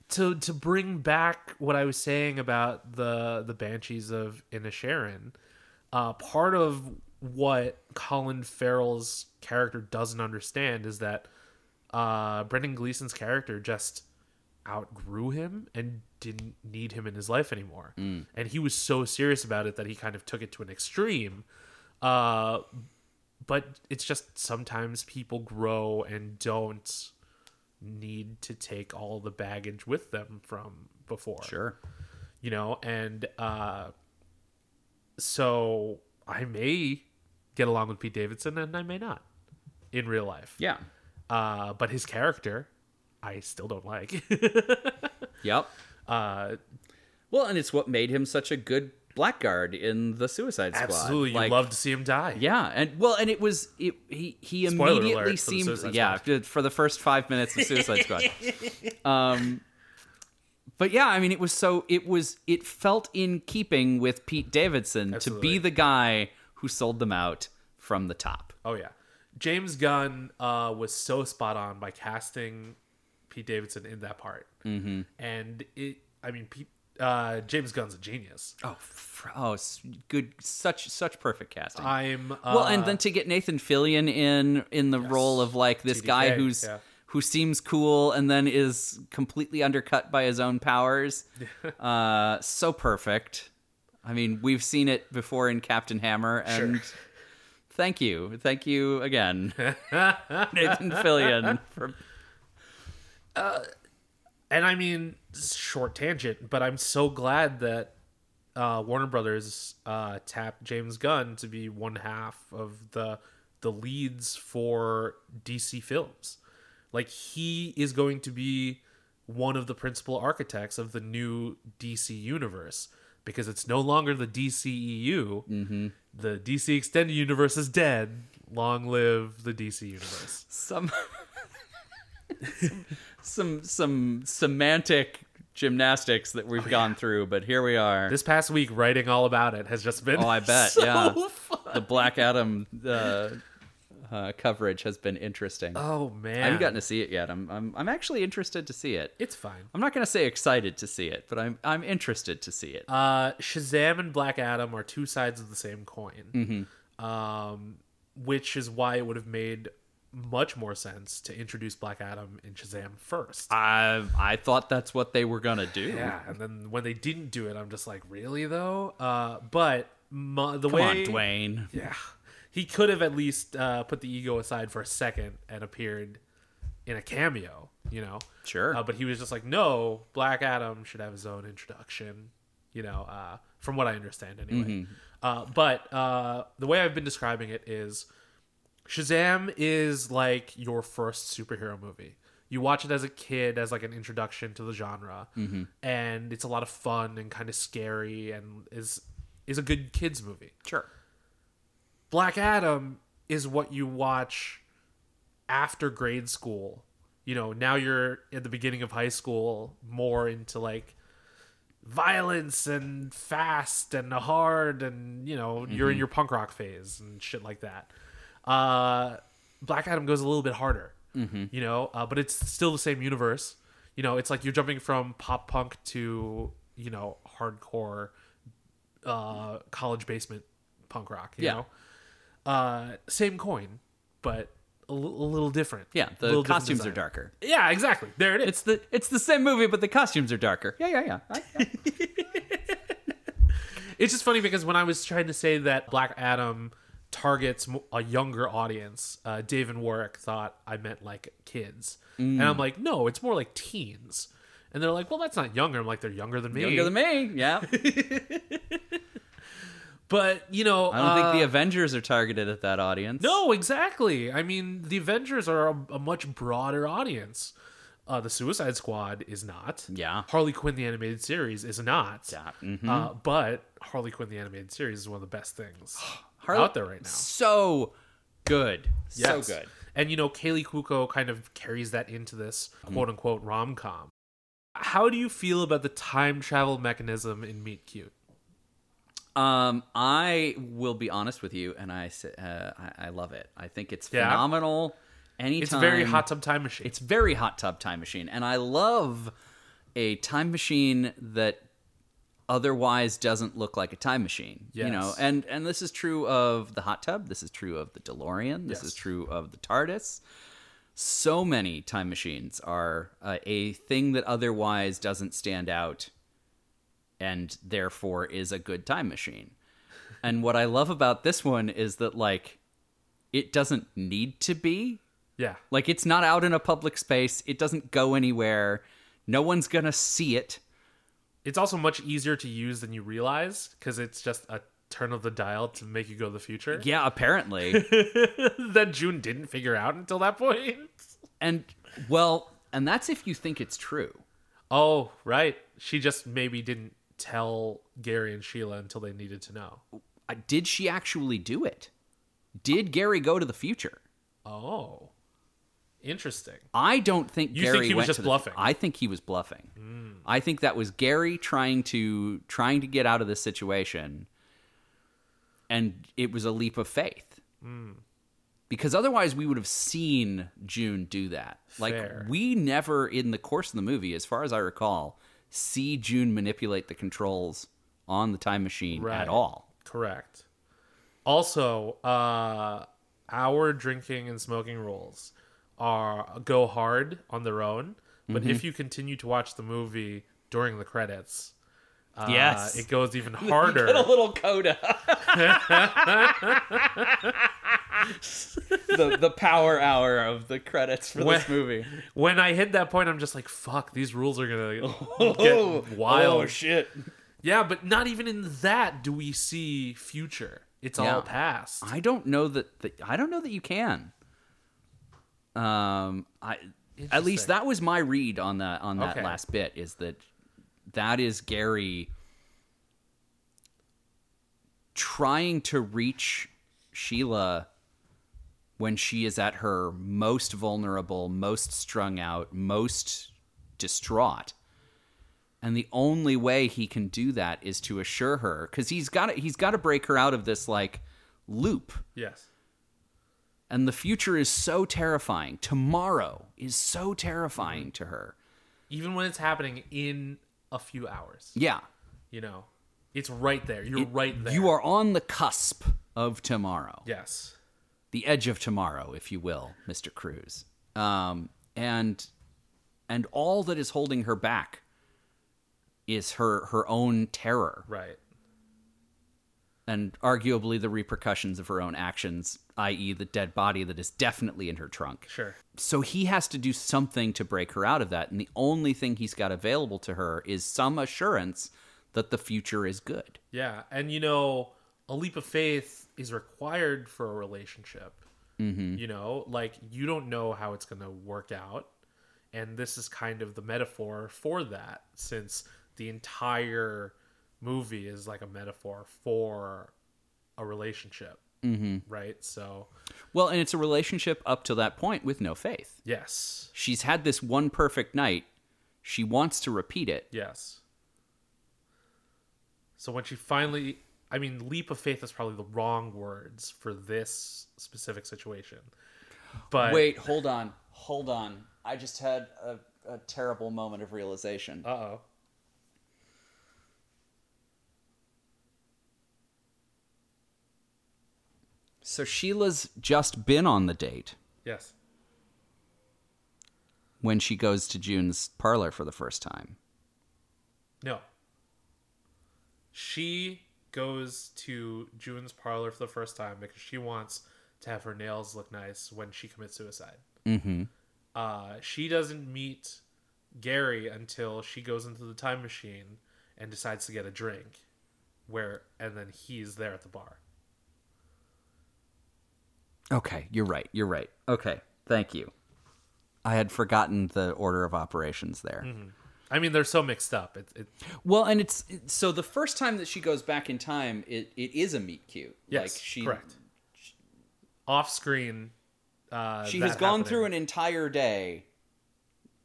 Speaker 1: to to bring back what I was saying about the the Banshees of Inisherin, uh, part of what Colin Farrell's character doesn't understand is that uh, Brendan Gleeson's character just outgrew him and didn't need him in his life anymore. And he was so serious about it that he kind of took it to an extreme. Uh, but it's just sometimes people grow and don't need to take all the baggage with them from before
Speaker 2: sure.
Speaker 1: you know and uh so i may get along with pete davidson and i may not in real life
Speaker 2: Yeah.
Speaker 1: uh but his character i still don't like [LAUGHS]
Speaker 2: Yep.
Speaker 1: uh
Speaker 2: Well, and it's what made him such a good blackguard in the Suicide Squad.
Speaker 1: absolutely you
Speaker 2: Like,
Speaker 1: love to see him die
Speaker 2: Yeah, and well, and it was it, he he
Speaker 1: Spoiler
Speaker 2: immediately
Speaker 1: for
Speaker 2: seemed yeah
Speaker 1: Squad.
Speaker 2: for the first five minutes of Suicide Squad. [LAUGHS] Um, but yeah, I mean, it was so it was it felt in keeping with Pete Davidson
Speaker 1: Absolutely.
Speaker 2: to be the guy who sold them out from the top.
Speaker 1: Oh yeah, James Gunn uh, was so spot on by casting Pete Davidson in that part, mm-hmm. and it. I mean, Pete uh, James Gunn's a genius.
Speaker 2: Oh, fr- oh, good, such such perfect casting.
Speaker 1: I'm uh,
Speaker 2: well, and then to get Nathan Fillion in in the role of like this
Speaker 1: TDK,
Speaker 2: guy who's
Speaker 1: yeah.
Speaker 2: who seems cool and then is completely undercut by his own powers. [LAUGHS] uh, so perfect. I mean, we've seen it before in Captain Hammer, and thank you, thank you again, [LAUGHS] Nathan Fillion. For,
Speaker 1: and I mean, short tangent, but I'm so glad that uh, Warner Brothers uh, tapped James Gunn to be one half of the the leads for DC films. Like he is going to be one of the principal architects of the new DC universe because it's no longer the DCEU. Mm-hmm. The DC Extended Universe is dead. Long live the DC universe.
Speaker 2: some [LAUGHS] [LAUGHS] some some semantic gymnastics that we've gone through, but here we are.
Speaker 1: This past week, writing all about it has just been.
Speaker 2: Oh, I [LAUGHS] bet.
Speaker 1: so
Speaker 2: yeah,
Speaker 1: fun.
Speaker 2: the Black Adam uh, uh, coverage has been interesting.
Speaker 1: Oh man,
Speaker 2: I haven't gotten to see it yet. I'm I'm I'm actually interested to see it.
Speaker 1: It's fine.
Speaker 2: I'm not going to say excited to see it, but I'm I'm interested to see it.
Speaker 1: Uh, Shazam and Black Adam are two sides of the same coin.
Speaker 2: Mm-hmm.
Speaker 1: Um, which is why it would have made much more sense to introduce Black Adam in Shazam first.
Speaker 2: I I thought that's what they were to do.
Speaker 1: yeah, and then when they didn't do it, I'm just like, really though. Uh, but mu- the
Speaker 2: Come on,
Speaker 1: way,
Speaker 2: Dwayne.
Speaker 1: yeah, he could have at least uh, put the ego aside for a second and appeared in a cameo. You know,
Speaker 2: Sure.
Speaker 1: Uh, but he was just like, no, Black Adam should have his own introduction. You know, uh, from what I understand anyway. Uh, but uh, the way I've been describing it is Shazam is like your first superhero movie. You watch it as a kid as like an introduction to the genre, mm-hmm. and it's a lot of fun and kind of scary, and is is a good kids movie.
Speaker 2: Sure.
Speaker 1: Black Adam is what you watch after grade school. You know, now you're at the beginning of high school, more into like violence and fast and hard and you know, you're in mm-hmm. your punk rock phase and shit like that. Uh Black Adam goes a little bit harder. You know, uh, but it's still the same universe. You know, it's like you're jumping from pop punk to, you know, hardcore uh college basement punk rock, you
Speaker 2: Yeah.
Speaker 1: know uh, same coin, but a, little different.
Speaker 2: Yeah, the costumes are darker.
Speaker 1: Yeah, exactly. There it is.
Speaker 2: It's the it's the same movie, but the costumes are darker. Yeah, yeah, yeah. I- yeah. [LAUGHS]
Speaker 1: It's just funny because when I was trying to say that Black Adam targets a younger audience, uh, Dave and Warwick thought I meant like kids, and
Speaker 2: Mm.
Speaker 1: I'm like, no, it's more like teens. And they're like, well, that's not younger. I'm like, they're younger than me.
Speaker 2: Younger than me. Yeah. [LAUGHS]
Speaker 1: But you know,
Speaker 2: I don't think the
Speaker 1: uh,
Speaker 2: Avengers are targeted at that audience.
Speaker 1: No, exactly. I mean, the Avengers are a, a much broader audience. Uh, the Suicide Squad is not.
Speaker 2: Yeah.
Speaker 1: Harley Quinn the animated series is not.
Speaker 2: Yeah, mhm.
Speaker 1: Uh, but Harley Quinn the animated series is one of the best things [GASPS] [SIGHS]
Speaker 2: Harley-
Speaker 1: out there right now.
Speaker 2: So good.
Speaker 1: Yes.
Speaker 2: So good.
Speaker 1: And you know, Kaley Cuoco kind of carries that into this
Speaker 2: Mm-hmm.
Speaker 1: quote unquote rom com. How do you feel about the time travel mechanism in Meet Cute?
Speaker 2: Um, I will be honest with you, and I say, uh, I, I love it. I think it's
Speaker 1: Yeah?
Speaker 2: phenomenal. Anytime
Speaker 1: It's very hot tub time machine.
Speaker 2: It's very hot tub time machine, and I love a time machine that otherwise doesn't look like a time machine. You know, and and this is true of the hot tub. This is true of the DeLorean. This
Speaker 1: Yes.
Speaker 2: is true of the TARDIS. So many time machines are uh, a thing that otherwise doesn't stand out, and therefore is a good time machine. And what I love about this one is that like it doesn't need to be
Speaker 1: yeah.
Speaker 2: like it's not out in a public space. It doesn't go anywhere. No one's gonna see it.
Speaker 1: It's also much easier to use than you realize because it's just a turn of the dial to make you go to the future.
Speaker 2: Yeah, apparently. [LAUGHS]
Speaker 1: that June didn't figure out until that point.
Speaker 2: and well, and that's if you think it's true.
Speaker 1: Oh, right. She just maybe didn't tell Gary and Sheila until they needed to know.
Speaker 2: Uh, Did she actually do it? Did Gary go to the future?
Speaker 1: Oh, interesting.
Speaker 2: I don't think
Speaker 1: You
Speaker 2: Gary
Speaker 1: think he was just
Speaker 2: to the-
Speaker 1: bluffing?
Speaker 2: I think he was bluffing. I think that was Gary trying to trying to get out of this situation, and it was a leap of faith. Because otherwise, we would have seen June do that. Like we never, in the course of the movie, as far as I recall, see June manipulate the controls on the time machine
Speaker 1: Right.
Speaker 2: at all.
Speaker 1: Correct. Also, uh, our drinking and smoking rules are go hard on their own, but
Speaker 2: Mm-hmm.
Speaker 1: if you continue to watch the movie during the credits, uh,
Speaker 2: Yes.
Speaker 1: it goes even [LAUGHS] harder.
Speaker 2: Get a little coda. [LAUGHS] the the power hour of the credits for
Speaker 1: When-
Speaker 2: this movie.
Speaker 1: when I hit that point, I'm just like, "Fuck, these rules are gonna [LAUGHS] get wild."
Speaker 2: Oh shit.
Speaker 1: Yeah, but not even in that do we see future. It's
Speaker 2: Yeah.
Speaker 1: all past.
Speaker 2: I don't know that, that I don't know that you can. Um, I at least that was my read on that on that
Speaker 1: Okay.
Speaker 2: last bit is that that is Gary trying to reach Sheila when she is at her most vulnerable, most strung out, most distraught. And the only way he can do that is to assure her cuz he's got to he's got to break her out of this like loop.
Speaker 1: yes.
Speaker 2: And the future is so terrifying. Tomorrow is so terrifying to her.
Speaker 1: Even when it's happening in a few hours,
Speaker 2: Yeah.
Speaker 1: you know, it's right there. You're right there.
Speaker 2: You are on the cusp of tomorrow.
Speaker 1: Yes.
Speaker 2: the edge of tomorrow, if you will, Mr. Cruise. Um, and and all that is holding her back is her her own terror
Speaker 1: Right.
Speaker 2: And arguably the repercussions of her own actions, i.e., the dead body that is definitely in her trunk.
Speaker 1: Sure.
Speaker 2: So he has to do something to break her out of that, and the only thing he's got available to her is some assurance that the future is good.
Speaker 1: Yeah, and you know, a leap of faith is required for a relationship. Mm-hmm. You know, like you don't know how it's going to work out, and this is kind of the metaphor for that, since the entire movie is like a metaphor for a relationship. Mm-hmm. Right. So,
Speaker 2: Well, and it's a relationship up to that point with no faith.
Speaker 1: yes,
Speaker 2: She's had this one perfect night. She wants to repeat it.
Speaker 1: yes. So when she finally, I mean, leap of faith is probably the wrong words for this specific situation. But
Speaker 2: Wait, hold on. Hold on. I just had a, a terrible moment of realization.
Speaker 1: Uh oh.
Speaker 2: So Sheila's just been on the date
Speaker 1: Yes.
Speaker 2: when she goes to June's parlor for the first time.
Speaker 1: No. She goes to June's parlor for the first time because she wants to have her nails look nice when she commits suicide. Mm-hmm. Uh, she doesn't meet Gary until she goes into the time machine and decides to get a drink, where and then he's there at the bar.
Speaker 2: Okay, you're right. You're right. Okay, thank you. I had forgotten the order of operations there.
Speaker 1: I mean, they're so mixed up. It, it
Speaker 2: Well, and it's it- so the first time that she goes back in time, it, it is a meet cute.
Speaker 1: yes,
Speaker 2: like she
Speaker 1: correct. Off screen. Uh,
Speaker 2: she has gone
Speaker 1: happening.
Speaker 2: through an entire day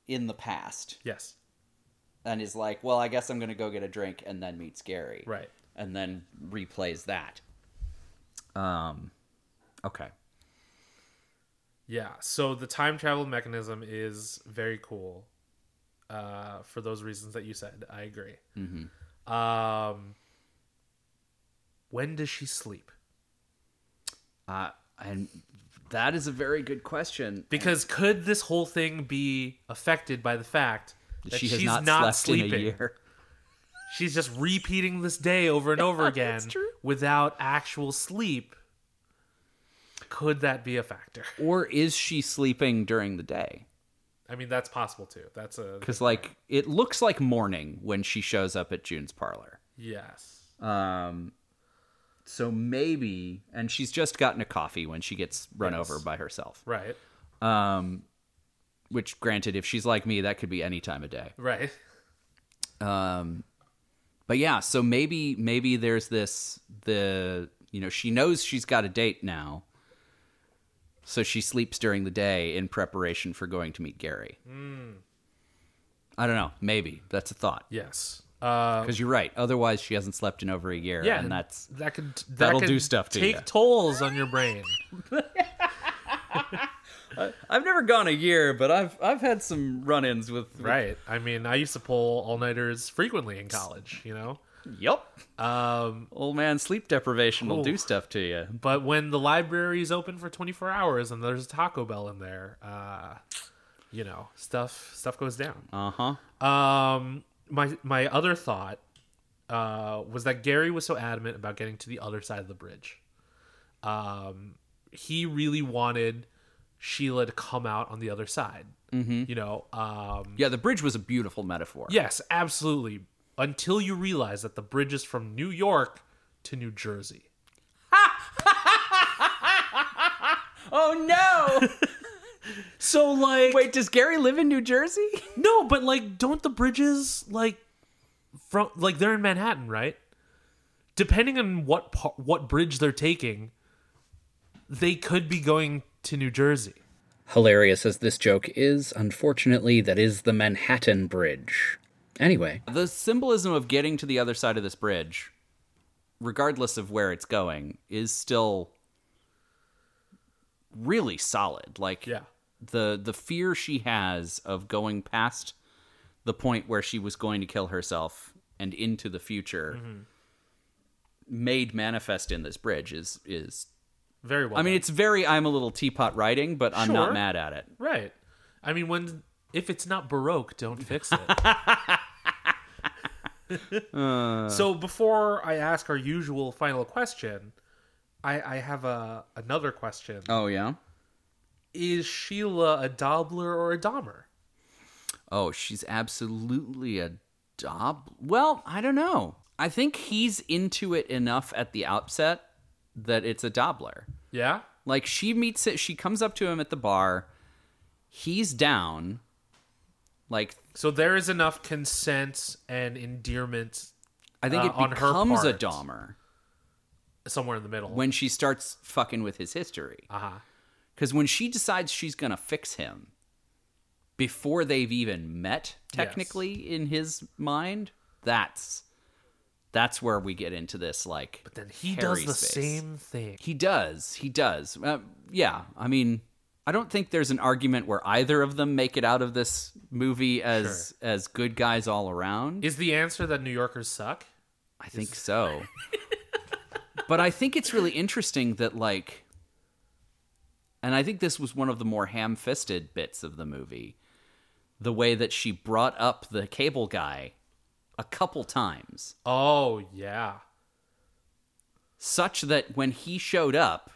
Speaker 2: in the past
Speaker 1: yes,
Speaker 2: and is like, well, I guess I'm going to go get a drink and then meets Gary.
Speaker 1: right.
Speaker 2: And then replays that. Um, okay.
Speaker 1: Yeah, so the time travel mechanism is very cool. Uh, for those reasons that you said, I agree. Mm-hmm. Um, when does she sleep?
Speaker 2: Uh, and that is a very good question.
Speaker 1: Because could this whole thing be affected by the fact that
Speaker 2: she has
Speaker 1: she's
Speaker 2: not,
Speaker 1: not,
Speaker 2: slept
Speaker 1: sleeping?
Speaker 2: in a year.
Speaker 1: She's just repeating this day over and [LAUGHS] over again without actual sleep. Could that be a factor? [LAUGHS]
Speaker 2: Or is she sleeping during the day?
Speaker 1: I mean, that's possible too. That's a
Speaker 2: Because, like, it looks like morning when she shows up at June's parlor.
Speaker 1: yes.
Speaker 2: Um, so maybe, and she's just gotten a coffee when she gets run
Speaker 1: Yes.
Speaker 2: over by herself.
Speaker 1: Right.
Speaker 2: Um, which, granted, if she's like me, that could be any time of day.
Speaker 1: Right.
Speaker 2: Um, but yeah, so maybe maybe there's this the you know she knows she's got a date now, so she sleeps during the day in preparation for going to meet Gary. I don't know. Maybe that's a thought
Speaker 1: Yes. Uh,
Speaker 2: because you're right. Otherwise, she hasn't slept in over a year,
Speaker 1: yeah,
Speaker 2: and that's
Speaker 1: that could that
Speaker 2: that'll
Speaker 1: could
Speaker 2: do stuff to
Speaker 1: take
Speaker 2: ya.
Speaker 1: tolls on your brain. [LAUGHS] [LAUGHS]
Speaker 2: I've never gone a year, but I've I've had some run-ins with. with
Speaker 1: Right. I mean, I used to pull all nighters frequently in college, you know?
Speaker 2: Yep.
Speaker 1: Um,
Speaker 2: Old man sleep deprivation will do stuff to you.
Speaker 1: but when the library is open for 24 hours and there's a Taco Bell in there, uh, you know, stuff stuff goes down.
Speaker 2: Uh huh.
Speaker 1: Um, my my other thought uh, was that Gary was so adamant about getting to the other side of the bridge. Um, he really wanted Sheila to come out on the other side. Mm-hmm. You know, um,
Speaker 2: Yeah, the bridge was a beautiful metaphor.
Speaker 1: yes, absolutely. Until you realize that the bridge is from New York to New Jersey. [LAUGHS]
Speaker 2: Oh no! [LAUGHS]
Speaker 1: So like,
Speaker 2: Wait, does Gary live in New Jersey? [LAUGHS]
Speaker 1: no, but like, don't the bridges like from like they're in Manhattan, right? Depending on what par- what bridge they're taking, they could be going to New Jersey.
Speaker 3: Hilarious as this joke is, unfortunately, that is the Manhattan Bridge. Anyway,
Speaker 2: The symbolism of getting to the other side of this bridge, regardless of where it's going, is still really solid. Like
Speaker 1: Yeah.
Speaker 2: the the fear she has of going past the point where she was going to kill herself and into the future mm-hmm. made manifest in this bridge is is
Speaker 1: Very well.
Speaker 2: I mean
Speaker 1: done.
Speaker 2: it's very I'm a little teapot writing, but I'm
Speaker 1: Sure.
Speaker 2: not mad at it.
Speaker 1: right. I mean, when if it's not baroque, don't fix it. [LAUGHS] Uh. so before I ask our usual final question, I, I have a another question.
Speaker 2: Oh yeah.
Speaker 1: Is Sheila a Dobler or a Dahmer?
Speaker 2: Oh, she's absolutely a dob. Well, I don't know. I think he's into it enough at the outset that it's a Dobler.
Speaker 1: Yeah.
Speaker 2: Like she meets it, she comes up to him at the bar. He's down. Like
Speaker 1: So there is enough consent and endearment
Speaker 2: I think
Speaker 1: Uh,
Speaker 2: it
Speaker 1: on her
Speaker 2: becomes a
Speaker 1: part.
Speaker 2: Dahmer
Speaker 1: somewhere in the middle.
Speaker 2: when she starts fucking with his history.
Speaker 1: uh huh.
Speaker 2: Because when she decides she's gonna fix him before they've even met, technically in his mind, that's that's where we get into this like.
Speaker 1: But then he
Speaker 2: hairy
Speaker 1: does the
Speaker 2: space.
Speaker 1: same thing.
Speaker 2: He does. He does. Uh, yeah. I mean, I don't think there's an argument where either of them make it out of this movie as as good guys all around.
Speaker 1: Is the answer that New Yorkers suck?
Speaker 2: I think so. [LAUGHS] but I think it's really interesting that like and I think this was one of the more ham-fisted bits of the movie. The way that she brought up the cable guy a couple times,
Speaker 1: Oh yeah.
Speaker 2: such that when he showed up,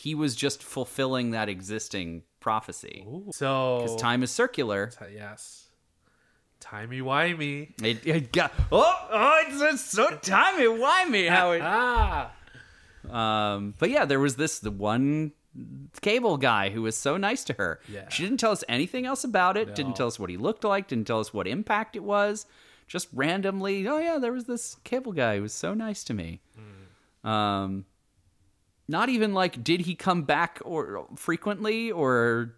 Speaker 2: he was just fulfilling that existing prophecy.
Speaker 1: So
Speaker 2: Because time is circular.
Speaker 1: Uh, yes. Timey wimey.
Speaker 2: It, it got oh oh it's, it's so timey wimey how it [LAUGHS]
Speaker 1: Ah.
Speaker 2: Um, but yeah, there was this the one cable guy who was so nice to her.
Speaker 1: Yeah.
Speaker 2: She didn't tell us anything else about it.
Speaker 1: No.
Speaker 2: Didn't tell us what he looked like. Didn't tell us what impact it was. Just randomly, oh yeah, there was this cable guy who was so nice to me.
Speaker 1: Hmm.
Speaker 2: Um, not even like did he come back or frequently or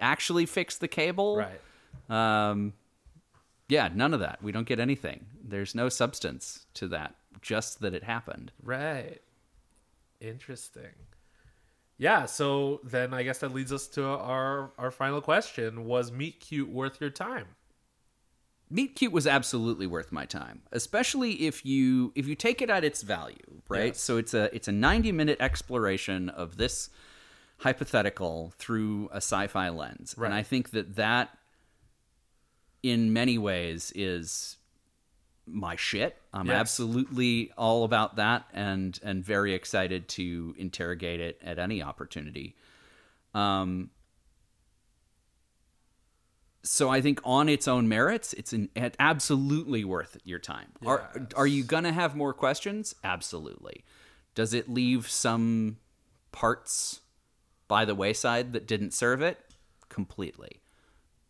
Speaker 2: actually fix the cable?
Speaker 1: Right.
Speaker 2: Um, yeah, none of that. We don't get anything. There's no substance to that. Just that it happened.
Speaker 1: Right. Interesting. Yeah, so then I guess that leads us to our our final question. Was Meet Cute worth your time?
Speaker 2: Meet Cute was absolutely worth my time, especially if you if you take it at its value, right?
Speaker 1: Yes.
Speaker 2: So it's a it's a 90 minute exploration of this hypothetical through a sci-fi lens.
Speaker 1: Right.
Speaker 2: And I think that that in many ways is my shit. I'm
Speaker 1: Yes.
Speaker 2: absolutely all about that and and very excited to interrogate it at any opportunity. Um so I think on its own merits, it's an absolutely worth your time. Are are you gonna have more questions? Absolutely. Does it leave some parts by the wayside that didn't serve it? Completely.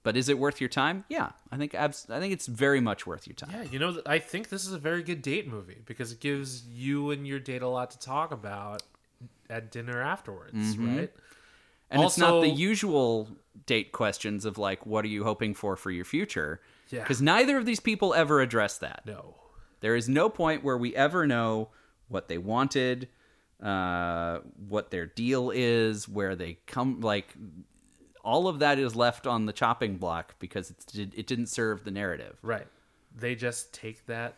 Speaker 2: But is it worth your time? Yeah, I think abs- I think it's very much worth your time.
Speaker 1: Yeah, you know, I think this is a very good date movie because it gives you and your date a lot to talk about at dinner afterwards, mm-hmm. right?
Speaker 2: And it's not the usual date questions of like, what are you hoping for for your future?
Speaker 1: Yeah.
Speaker 2: Because neither of these people ever address that.
Speaker 1: No.
Speaker 2: There is no point where we ever know what they wanted, uh, what their deal is, where they come. Like, all of that is left on the chopping block because it didn't serve the narrative.
Speaker 1: Right. They just take that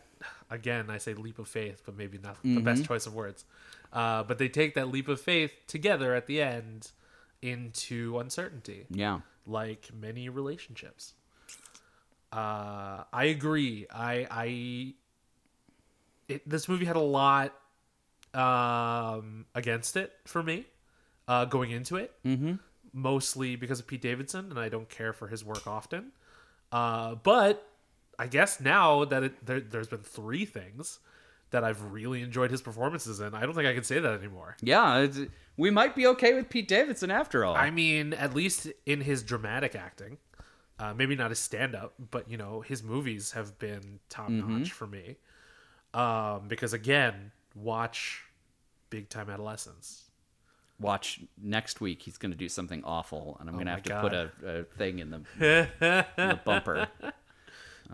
Speaker 1: again. I say leap of faith, but maybe not the best choice of words. Uh, but they take that leap of faith together at the end into uncertainty,
Speaker 2: Yeah.
Speaker 1: like many relationships. Uh, I agree. I I it, this movie had a lot um, against it for me uh, going into it. Mm-hmm. Mostly because of Pete Davidson, and I don't care for his work often. Uh, but I guess now that it, there, there's been three things that I've really enjoyed his performances in, I don't think I can say that anymore.
Speaker 2: Yeah. It's, we might be okay with Pete Davidson after all.
Speaker 1: I mean, at least in his dramatic acting, uh, maybe not his stand up, but you know, his movies have been top notch for me. Um, because again, watch Big Time Adolescence.
Speaker 2: Watch next week. He's going to do something awful, and I'm going to have to put a, a thing in the, in the bumper. [LAUGHS]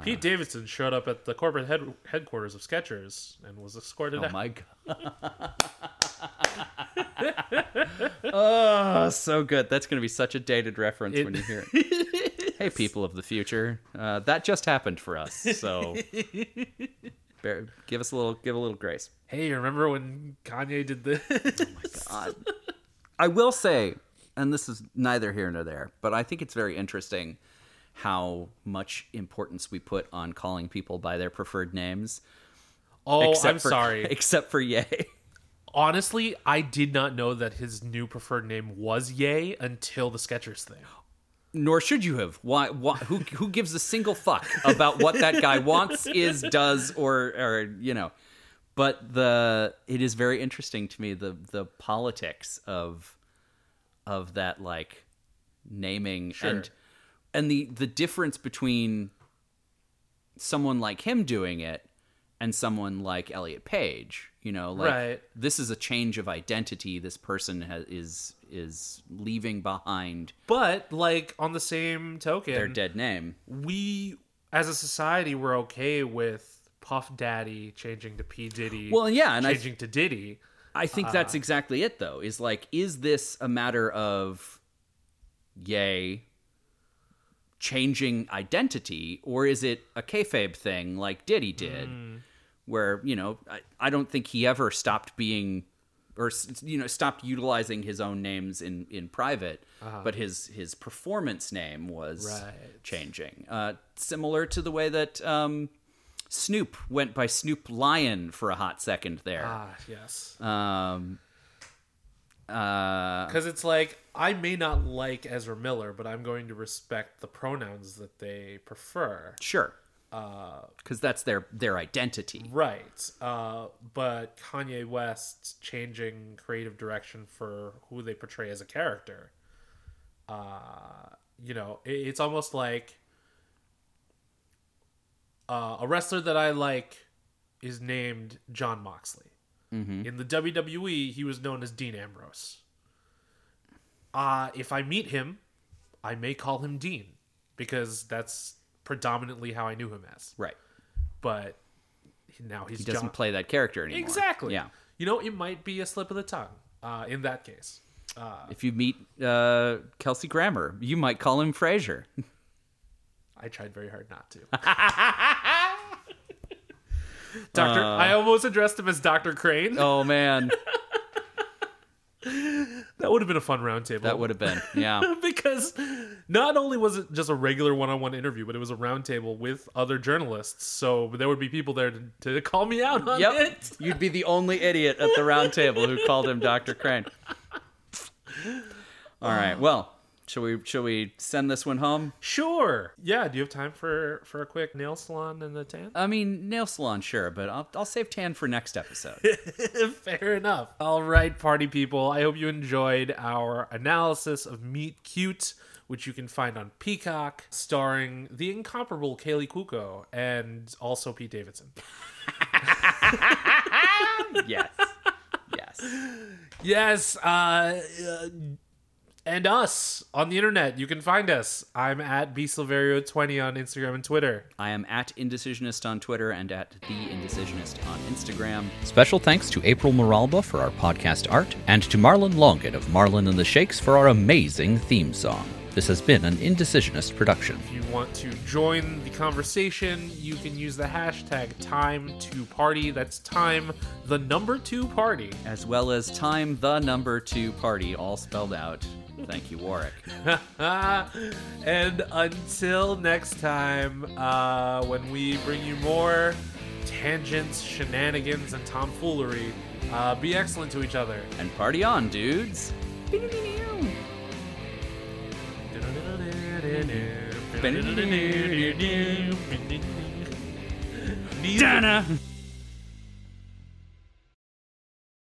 Speaker 1: Pete Davidson showed up at the corporate head- headquarters of Skechers and was escorted
Speaker 2: Oh
Speaker 1: out.
Speaker 2: my god. [LAUGHS] oh, so good. That's going to be such a dated reference
Speaker 1: It-
Speaker 2: when you hear it. hey, people of the future, uh, that just happened for us. So, [LAUGHS] bear, give us a little, give a little grace.
Speaker 1: Hey, remember when Kanye did this?
Speaker 2: Oh my god. I will say, and this is neither here nor there, but I think it's very interesting how much importance we put on calling people by their preferred names.
Speaker 1: Oh, I'm
Speaker 2: for,
Speaker 1: sorry. [LAUGHS]
Speaker 2: Except for Ye.
Speaker 1: Honestly, I did not know that his new preferred name was Ye until the Skechers thing.
Speaker 2: Nor should you have. Why? why who? Who gives a single fuck about what that guy [LAUGHS] wants, is, does, or, or you know? But the it is very interesting to me the the politics of of that like naming and and the the difference between someone like him doing it and someone like Elliot Page. You know, like
Speaker 1: Right.
Speaker 2: this is a change of identity. This person has, is is leaving behind
Speaker 1: But like on the same token,
Speaker 2: their dead name.
Speaker 1: we as a society were okay with Puff Daddy changing to P Diddy.
Speaker 2: Well, yeah, and I-
Speaker 1: changing to Diddy.
Speaker 2: I think that's uh, exactly it, though. Is like, is this a matter of, yay, changing identity, or is it a kayfabe thing like Diddy did, where you know, I, I don't think he ever stopped being, or you know, stopped utilizing his own names in in private, but his his performance name was
Speaker 1: Right.
Speaker 2: changing, uh, similar to the way that. Um, Snoop went by Snoop Lion for a hot second there.
Speaker 1: Ah, yes.
Speaker 2: Um, uh,
Speaker 1: Because it's like I may not like Ezra Miller, but I'm going to respect the pronouns that they prefer.
Speaker 2: sure. Because that's their their identity.
Speaker 1: Right. Uh, but Kanye West changing creative direction for who they portray as a character. Uh, you know, it, it's almost like uh, a wrestler that I like is named Jon Moxley. In the WWE, he was known as Dean Ambrose. Uh, if I meet him, I may call him Dean because that's predominantly how I knew him as.
Speaker 2: Right.
Speaker 1: But now he's
Speaker 2: He doesn't
Speaker 1: Jon.
Speaker 2: play that character anymore.
Speaker 1: Exactly.
Speaker 2: Yeah.
Speaker 1: You know, it might be a slip of the tongue uh, in that case.
Speaker 2: If you meet uh, Kelsey Grammer, you might call him Frasier. [LAUGHS]
Speaker 1: I tried very hard not to. [LAUGHS] Doctor, uh, I almost addressed him as Doctor Crane.
Speaker 2: oh man, [LAUGHS]
Speaker 1: That would have been a fun roundtable.
Speaker 2: that would have been yeah. [LAUGHS]
Speaker 1: because not only was it just a regular one-on-one interview, but it was a roundtable with other journalists. So there would be people there to, to call me out on
Speaker 2: Yep,
Speaker 1: it. [LAUGHS]
Speaker 2: you'd be the only idiot at the roundtable who called him Doctor Crane. All right, well, shall we shall we send this one home?
Speaker 1: Sure. Yeah. Do you have time for for a quick nail salon and a tan?
Speaker 2: I mean, nail salon, sure, but I'll I'll save tan for next episode. [LAUGHS]
Speaker 1: Fair enough. All right, party people. I hope you enjoyed our analysis of Meet Cute, which you can find on Peacock, starring the incomparable Kaley Cuoco and also Pete Davidson. [LAUGHS]
Speaker 2: yes, yes.
Speaker 1: Yes, uh, uh, and us on the internet. You can find us. I'm at bsilverio20 on Instagram and Twitter.
Speaker 2: I am at Indecisionist on Twitter and at The Indecisionist on Instagram.
Speaker 3: Special thanks to April Moralba for our podcast art, and to Marlon Longan of Marlon and the Shakes for our amazing theme song. This has been an Indecisionist production.
Speaker 1: If you want to join the conversation, you can use the hashtag time2party. That's time, the number two party.
Speaker 2: As well as time the number two party, all spelled out. Thank you, Warwick. [LAUGHS]
Speaker 1: and until next time, uh, when we bring you more tangents, shenanigans, and tomfoolery, uh, be excellent to each other.
Speaker 2: And party on, dudes. Dana.